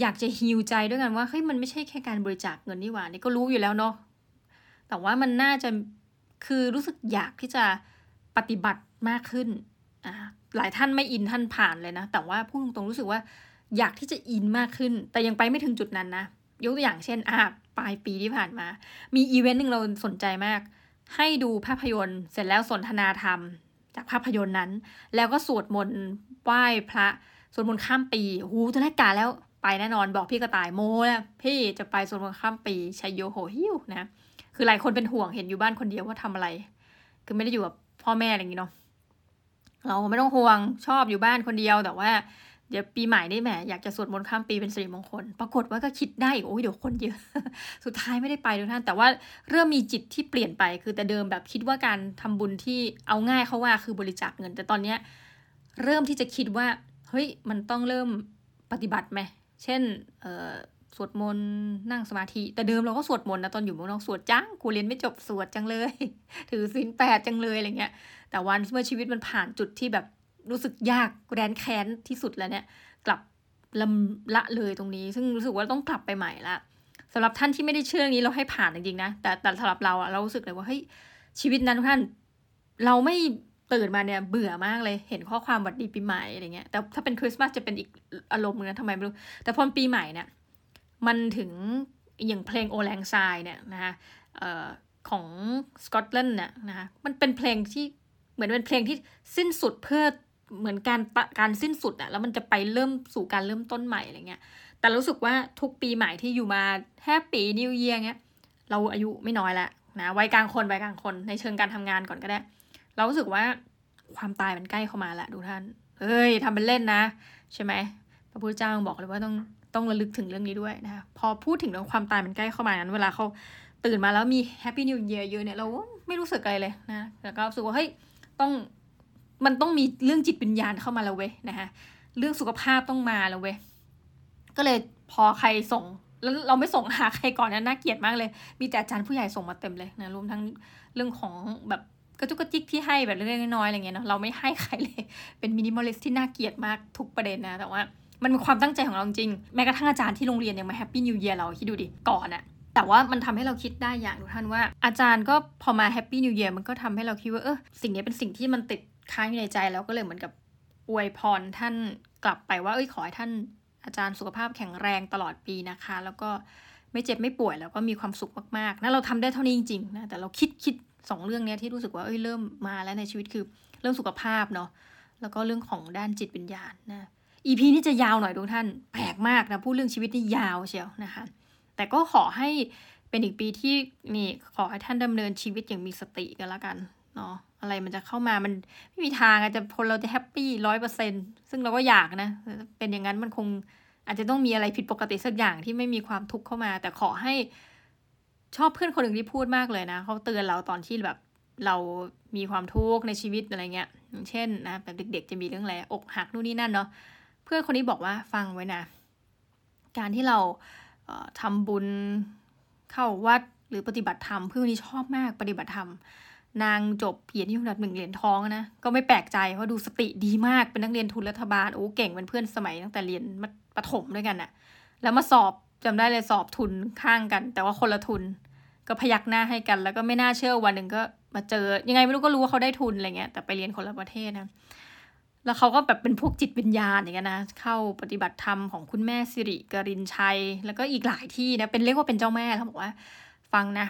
อยากจะฮิวใจด้วยกันว่าเฮ้ยมันไม่ใช่แค่การบริจาคเงินนี่หว่า นี่ก็รู้อยู่แล้วเนาะ แต่ว่ามันน่าจะคือรู้สึกอยากที่จะปฏิบัติมากขึ้นอ่าหลายท่านไม่อินท่านผ่านเลยนะ แต่ว่าพูดตรงๆรู้สึกว่าอยากที่จะอินมากขึ้น แต่ยังไปไม่ถึงจุดนั้นนะ ยกตัวอย่างเช่นอ่าปลายปีที่ผ่านมา มีอีเวนต์หนึ่งเราสนใจมาก ให้ดูภาพยนตร์เสร็จแล้วสนทนาธรรม จากภาพยนตร์นั้น แล้วก็สวดมนต์ไหว้พระสวดมนต์ข้ามปีหูตอนแรกาแล้วไปแน่นอนบอกพี่กระต่ายโมนะพี่จะไปสวดมนต์ข้ามปีชัยโยโหหิวนะ คือหลายคนเป็นห่วงเห็นอยู่บ้านคนเดียวว่าทำอะไร คือไม่ได้อยู่กับพ่อแม่อะไรอย่างนี้เนาะเราไม่ต้องห่วงชอบอยู่บ้านคนเดียวแต่ว่าเดี๋ยวปีใหม่ได้แหมอยากจะสวดมนต์ข้ามปีเป็นสิริมงคล ปรากฏว่าก็คิดได้โอ้ยเดี๋ยวคนเยอะ สุดท้ายไม่ได้ไปทุกท่าน แต่ว่าเริ่มมีจิตที่เปลี่ยนไป คือแต่เดิมแบบคิดว่าการทำบุญที่เอาง่ายเขาว่าคือบริจาคเงิน แต่ตอนเนี้ยเริ่มที่จะคิดว่า เฮ้ยมันต้องเริ่มปฏิบัติไหม เช่นเอ สวดมนต์นั่งสมาธิ แต่เดิมเราก็สวดมนต์นะตอนอยู่เมืองนอกสวดจังกูเรียนไม่จบสวดจังเลย ถือศีลแปดจังเลยอะไรเงี้ย แต่วันเมื่อชีวิตมันผ่านจุดที่แบบรู้สึกยากแรนแค้นที่สุดแล้วเนี่ย กลับลำละเลยตรงนี้ ซึ่งรู้สึกว่าต้องกลับไปใหม่ละสำหรับท่านที่ไม่ได้เชื่อนี้เราให้ผ่านจริงๆนะแต่แต่สำหรับเราอะเรารู้สึกเลยว่าเฮ้ยชีวิตนั้นทุกท่าน เราไม่ตื่นมาเนี่ยเบื่อมากเลยเห็นข้อความวัดดีปีใหม่อะไรเงี้ยแต่ถ้าเป็นคริสต์มาสจะเป็นอีกอารมณ์นึงนะทำไมไม่รู้แต่พอปีใหม่เนี่ย มันถึงอย่างเพลง Auld Lang Syne เนี่ยนะคะของสกอตแลนด์เนี่ยนะคะมันเป็นเพลงที่เหมือนเป็นเพลงที่สิ้นสุดเพื่อเหมือนการการสิ้นสุดอะแล้วมันจะไปเริ่มสู่การเริ่มต้นใหม่อะไรเงี้ยแต่รู้สึกว่าทุกปีใหม่ที่อยู่มา Happy New Year เงี้ยเราอายุไม่น้อยแล้วนะวัยกลางคนวัยกลางคนในเชิงการทำงานก่อนก็ได้ เรารู้สึกว่าความตายมันใกล้เข้ามาแล้วดูท่านเอ้ยทำเป็นเล่นนะ ใช่ไหมพระพุทธเจ้าบอกเลยว่าต้องต้องระลึกถึงเรื่องนี้ด้วยนะคะ พอพูดถึงเรื่องความตายมันใกล้เข้ามานั้น เวลาเขาตื่นมาแล้วมี Happy New Year เยอะเนี่ยเราไม่รู้สึกอะไรเลยนะแล้วก็รู้สึกว่าเฮ้ยต้องมันต้องมีเรื่องจิตวิญญาณเข้ามาแล้วเว้ยนะคะเรื่องสุขภาพต้องมาแล้วเว้ยก็เลยพอใครส่งแล้วเราไม่ส่งหาใครก่อนนะน่าเกลียดมากเลย มีแต่อาจารย์ผู้ใหญ่ส่งมาเต็มเลยนะรวมทั้งเรื่องของแบบกระจุกกระจิกที่ให้แบบเล็กน้อยอะไรเงี้ยเนาะเราไม่ให้ใครเลย เป็น minimalist ที่น่าเกลียดมากทุกประเด็นนะ แต่ว่า มันเป็นความตั้งใจของเราจริง แม้กระทั่งอาจารย์ที่โรงเรียนยังมา Happy New Year เราคิดดูดิก่อนอะแต่ว่ามันทำให้เราคิดได้อย่างทุกท่านว่า อาจารย์ก็พอมา Happy New Year มันก็ทำให้เราคิดว่าเออสิ่งนี้เป็นสิ่งที่มันติดค้างอยู่ในใจแล้วก็เลยเหมือนกับอวยพรท่านกลับไปว่าเอ้ยขอให้ท่านอาจารย์สุขภาพแข็งแรงตลอดปีนะคะ แล้วก็ไม่เจ็บไม่ป่วยแล้วก็มีความสุขมากๆนะเราทำได้เท่านี้จริงๆนะแต่เราคิดคิดสองเรื่องนี้ที่รู้สึกว่าเอ้ยเริ่มมาแล้วในชีวิตคือเรื่องสุขภาพเนาะแล้วก็เรื่องของด้านจิตวิญญาณนะ EP นี้จะยาวหน่อยทุกท่านแปลกมากนะพูดเรื่องชีวิตนี่ยาวเชียวนะคะ แต่ก็ขอให้เป็นอีกปีที่นี่ขอให้ท่านดำเนินชีวิตอย่างมีสติกันละกันเนาะอะไรมันจะเข้ามามันไม่มีทางอาจจะคนเราจะแฮปปี้ร้อยเปอร์เซ็นซึ่งเราก็อยากนะ เป็นอย่างนั้นมันคงอาจจะต้องมีอะไรผิดปกติสักอย่างที่ไม่มีความทุกข์เข้ามา แต่ขอให้ชอบเพื่อนคนหนึ่งที่พูดมากเลยนะเขาเตือนเราตอนที่แบบเรามีความทุกข์ในชีวิตอะไรเงี้ยอย่างเช่นนะแบบเด็กๆจะมีเรื่องอะไรอกหักนู่นนี่นั่นเนาะ เพื่อนคนนี้บอกว่าฟังไว้นะ การที่เราเทำบุญเข้าวัดหรือปฏิบัติธรรมเพื่อนนี้ชอบมากปฏิบัติธรรม นางจบเกียรตินิยมอันดับหนึ่งเหรียญทองนะก็ไม่แปลกใจเพราะดูสติดีมากเป็นนักเรียนทุนรัฐบาลโอ้เก่งเป็นเพื่อนสมัยตั้งแต่เรียนประถมด้วยกันอะแล้วมาสอบจำได้เลยสอบทุนข้างกัน แต่ว่าคนละทุนก็พยักหน้าให้กัน แล้วก็ไม่น่าเชื่อวันหนึ่งก็มาเจอ ยังไงไม่รู้ก็รู้ว่าเขาได้ทุนอะไรเงี้ยแต่ไปเรียนคนละประเทศนะ แล้วเขาก็แบบเป็นพวกจิตวิญญาณอย่างเงี้ยนะ เข้าปฏิบัติธรรมของคุณแม่สิริกรินชัย แล้วก็อีกหลายที่นะ เป็นเรียกว่าเป็นเจ้าแม่เขาบอกว่า ฟังนะ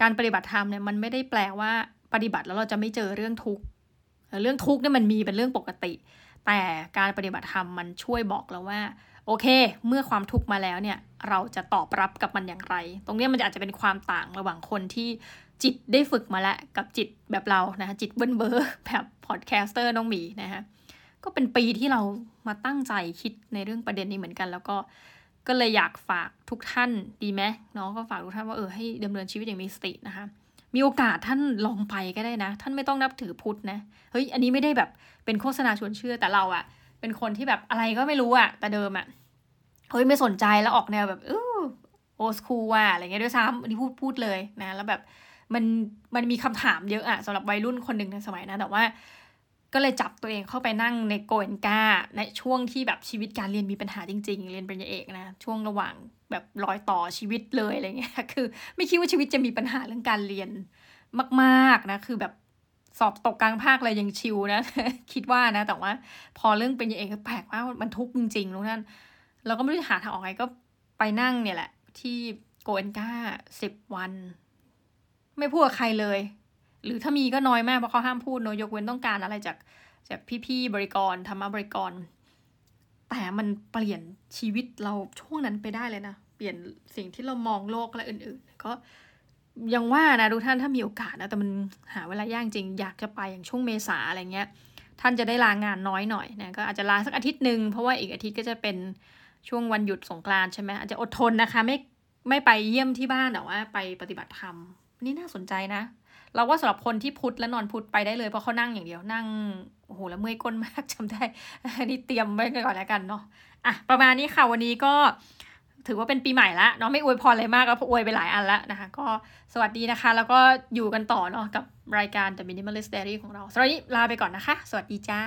การปฏิบัติธรรมเนี่ยมันไม่ได้แปลว่าปฏิบัติแล้วเราจะไม่เจอเรื่องทุกข์เรื่องทุกข์เนี่ยมันมีเป็นเรื่องปกติ แต่การปฏิบัติธรรมมันช่วยบอกเราว่า โอเค เมื่อความทุกข์มาแล้วเนี่ย เราจะตอบรับกับมันอย่างไร ตรงนี้มันอาจจะเป็นความต่างระหว่างคนที่ จิตได้ฝึกมาแล้วกับจิตแบบเรานะจิตเบิ้ลเบอร์แบบ podcaster น้องหมีนะฮะก็เป็นปีที่เรามาตั้งใจคิดในเรื่องประเด็นนี้เหมือนกัน แล้วก็ก็เลยอยากฝากทุกท่านดีไหมเนาะก็ฝากทุกท่านว่าเออให้ดำเนินชีวิตอย่างมีสตินะคะมีโอกาสท่านลองไปก็ได้นะ ท่านไม่ต้องนับถือพุทธนะเฮ้ยอันนี้ไม่ได้แบบเป็นโฆษณาชวนเชื่อแต่เราอะเป็นคนที่แบบอะไรก็ไม่รู้อะแต่เดิมอะเฮ้ยไม่สนใจแล้วออกแนวแบบเออโอสคูว่ะอะไรเงี้ยด้วยซ้ำอันนี้พูดพูดเลยนะ แล้วแบบ มันมันมีคำถามเยอะอะสำหรับวัยรุ่นคนหนึ่งในสมัยนั้นแต่ว่า ก็เลยจับตัวเองเข้าไปนั่งในโกเอนกาในช่วงที่แบบชีวิตการเรียนมีปัญหาจริง ๆ เรียนปริญญาเอกนะ ช่วงระหว่างแบบรอยต่อชีวิตเลยอะไรเงี้ยคือ ไม่คิดว่าชีวิตจะมีปัญหาเรื่องการเรียนมาก ๆนะ คือแบบสอบตกกลางภาคเลยยังชิวนะ คิดว่านะ แต่ว่า พอเรื่องเป็นยาเอกก็แปลกว่ามันทุกข์จริงๆรู้นั่นเราก็ไม่รู้จะหาทางออกไงก็ไปนั่งเนี่ยแหละ ที่โกเอนกาสิบวัน ไม่พูดกับใครเลย หรือถ้ามีก็น้อยมากเพราะเขาห้ามพูดเนยกเว้นต้องการอะไรจากจากพี่ๆบริกรธรรมบริกร แต่มันเปลี่ยนชีวิตเราช่วงนั้นไปได้เลยนะ เปลี่ยนสิ่งที่เรามองโลกและอื่น ๆ ก็ยังว่านะทุกท่านถ้ามีโอกาสนะแต่มันหาเวลายากจริงอยากจะไปอย่างช่วงเมษาอะไรเงี้ย ท่านจะได้ลางานน้อยหน่อยนะก็อาจจะลาสักอาทิตย์หนึ่งเพราะว่าอีกอาทิตย์ก็จะเป็นช่วงวันหยุดสงกรานใช่ไหมอาจจะอดทนนะคะ ไม่ไม่ไปเยี่ยมที่บ้านแต่ว่าไปปฏิบัติธรรม นี่น่าสนใจนะ เราว่าสำหรับคนที่พุทธและนอนพุทธไปได้เลยเพราะเขานั่งอย่างเดียวนั่งโอ้โหแล้วเมื่อยก้นมากจำได้นี่เตรียมไว้ก่อนแล้วกันเนาะอะประมาณนี้ค่ะวันนี้ก็ถือว่าเป็นปีใหม่ละเนาะไม่อวยพรอะไรมากแล้วเพราะอวยไปหลายอันล้วนะคะ ก็สวัสดีนะคะ แล้วก็อยู่กันต่อเนาะกับรายการ The Minimalist Diary ของเราสำหรับนี้ลาไปก่อนนะคะ สวัสดีจ้า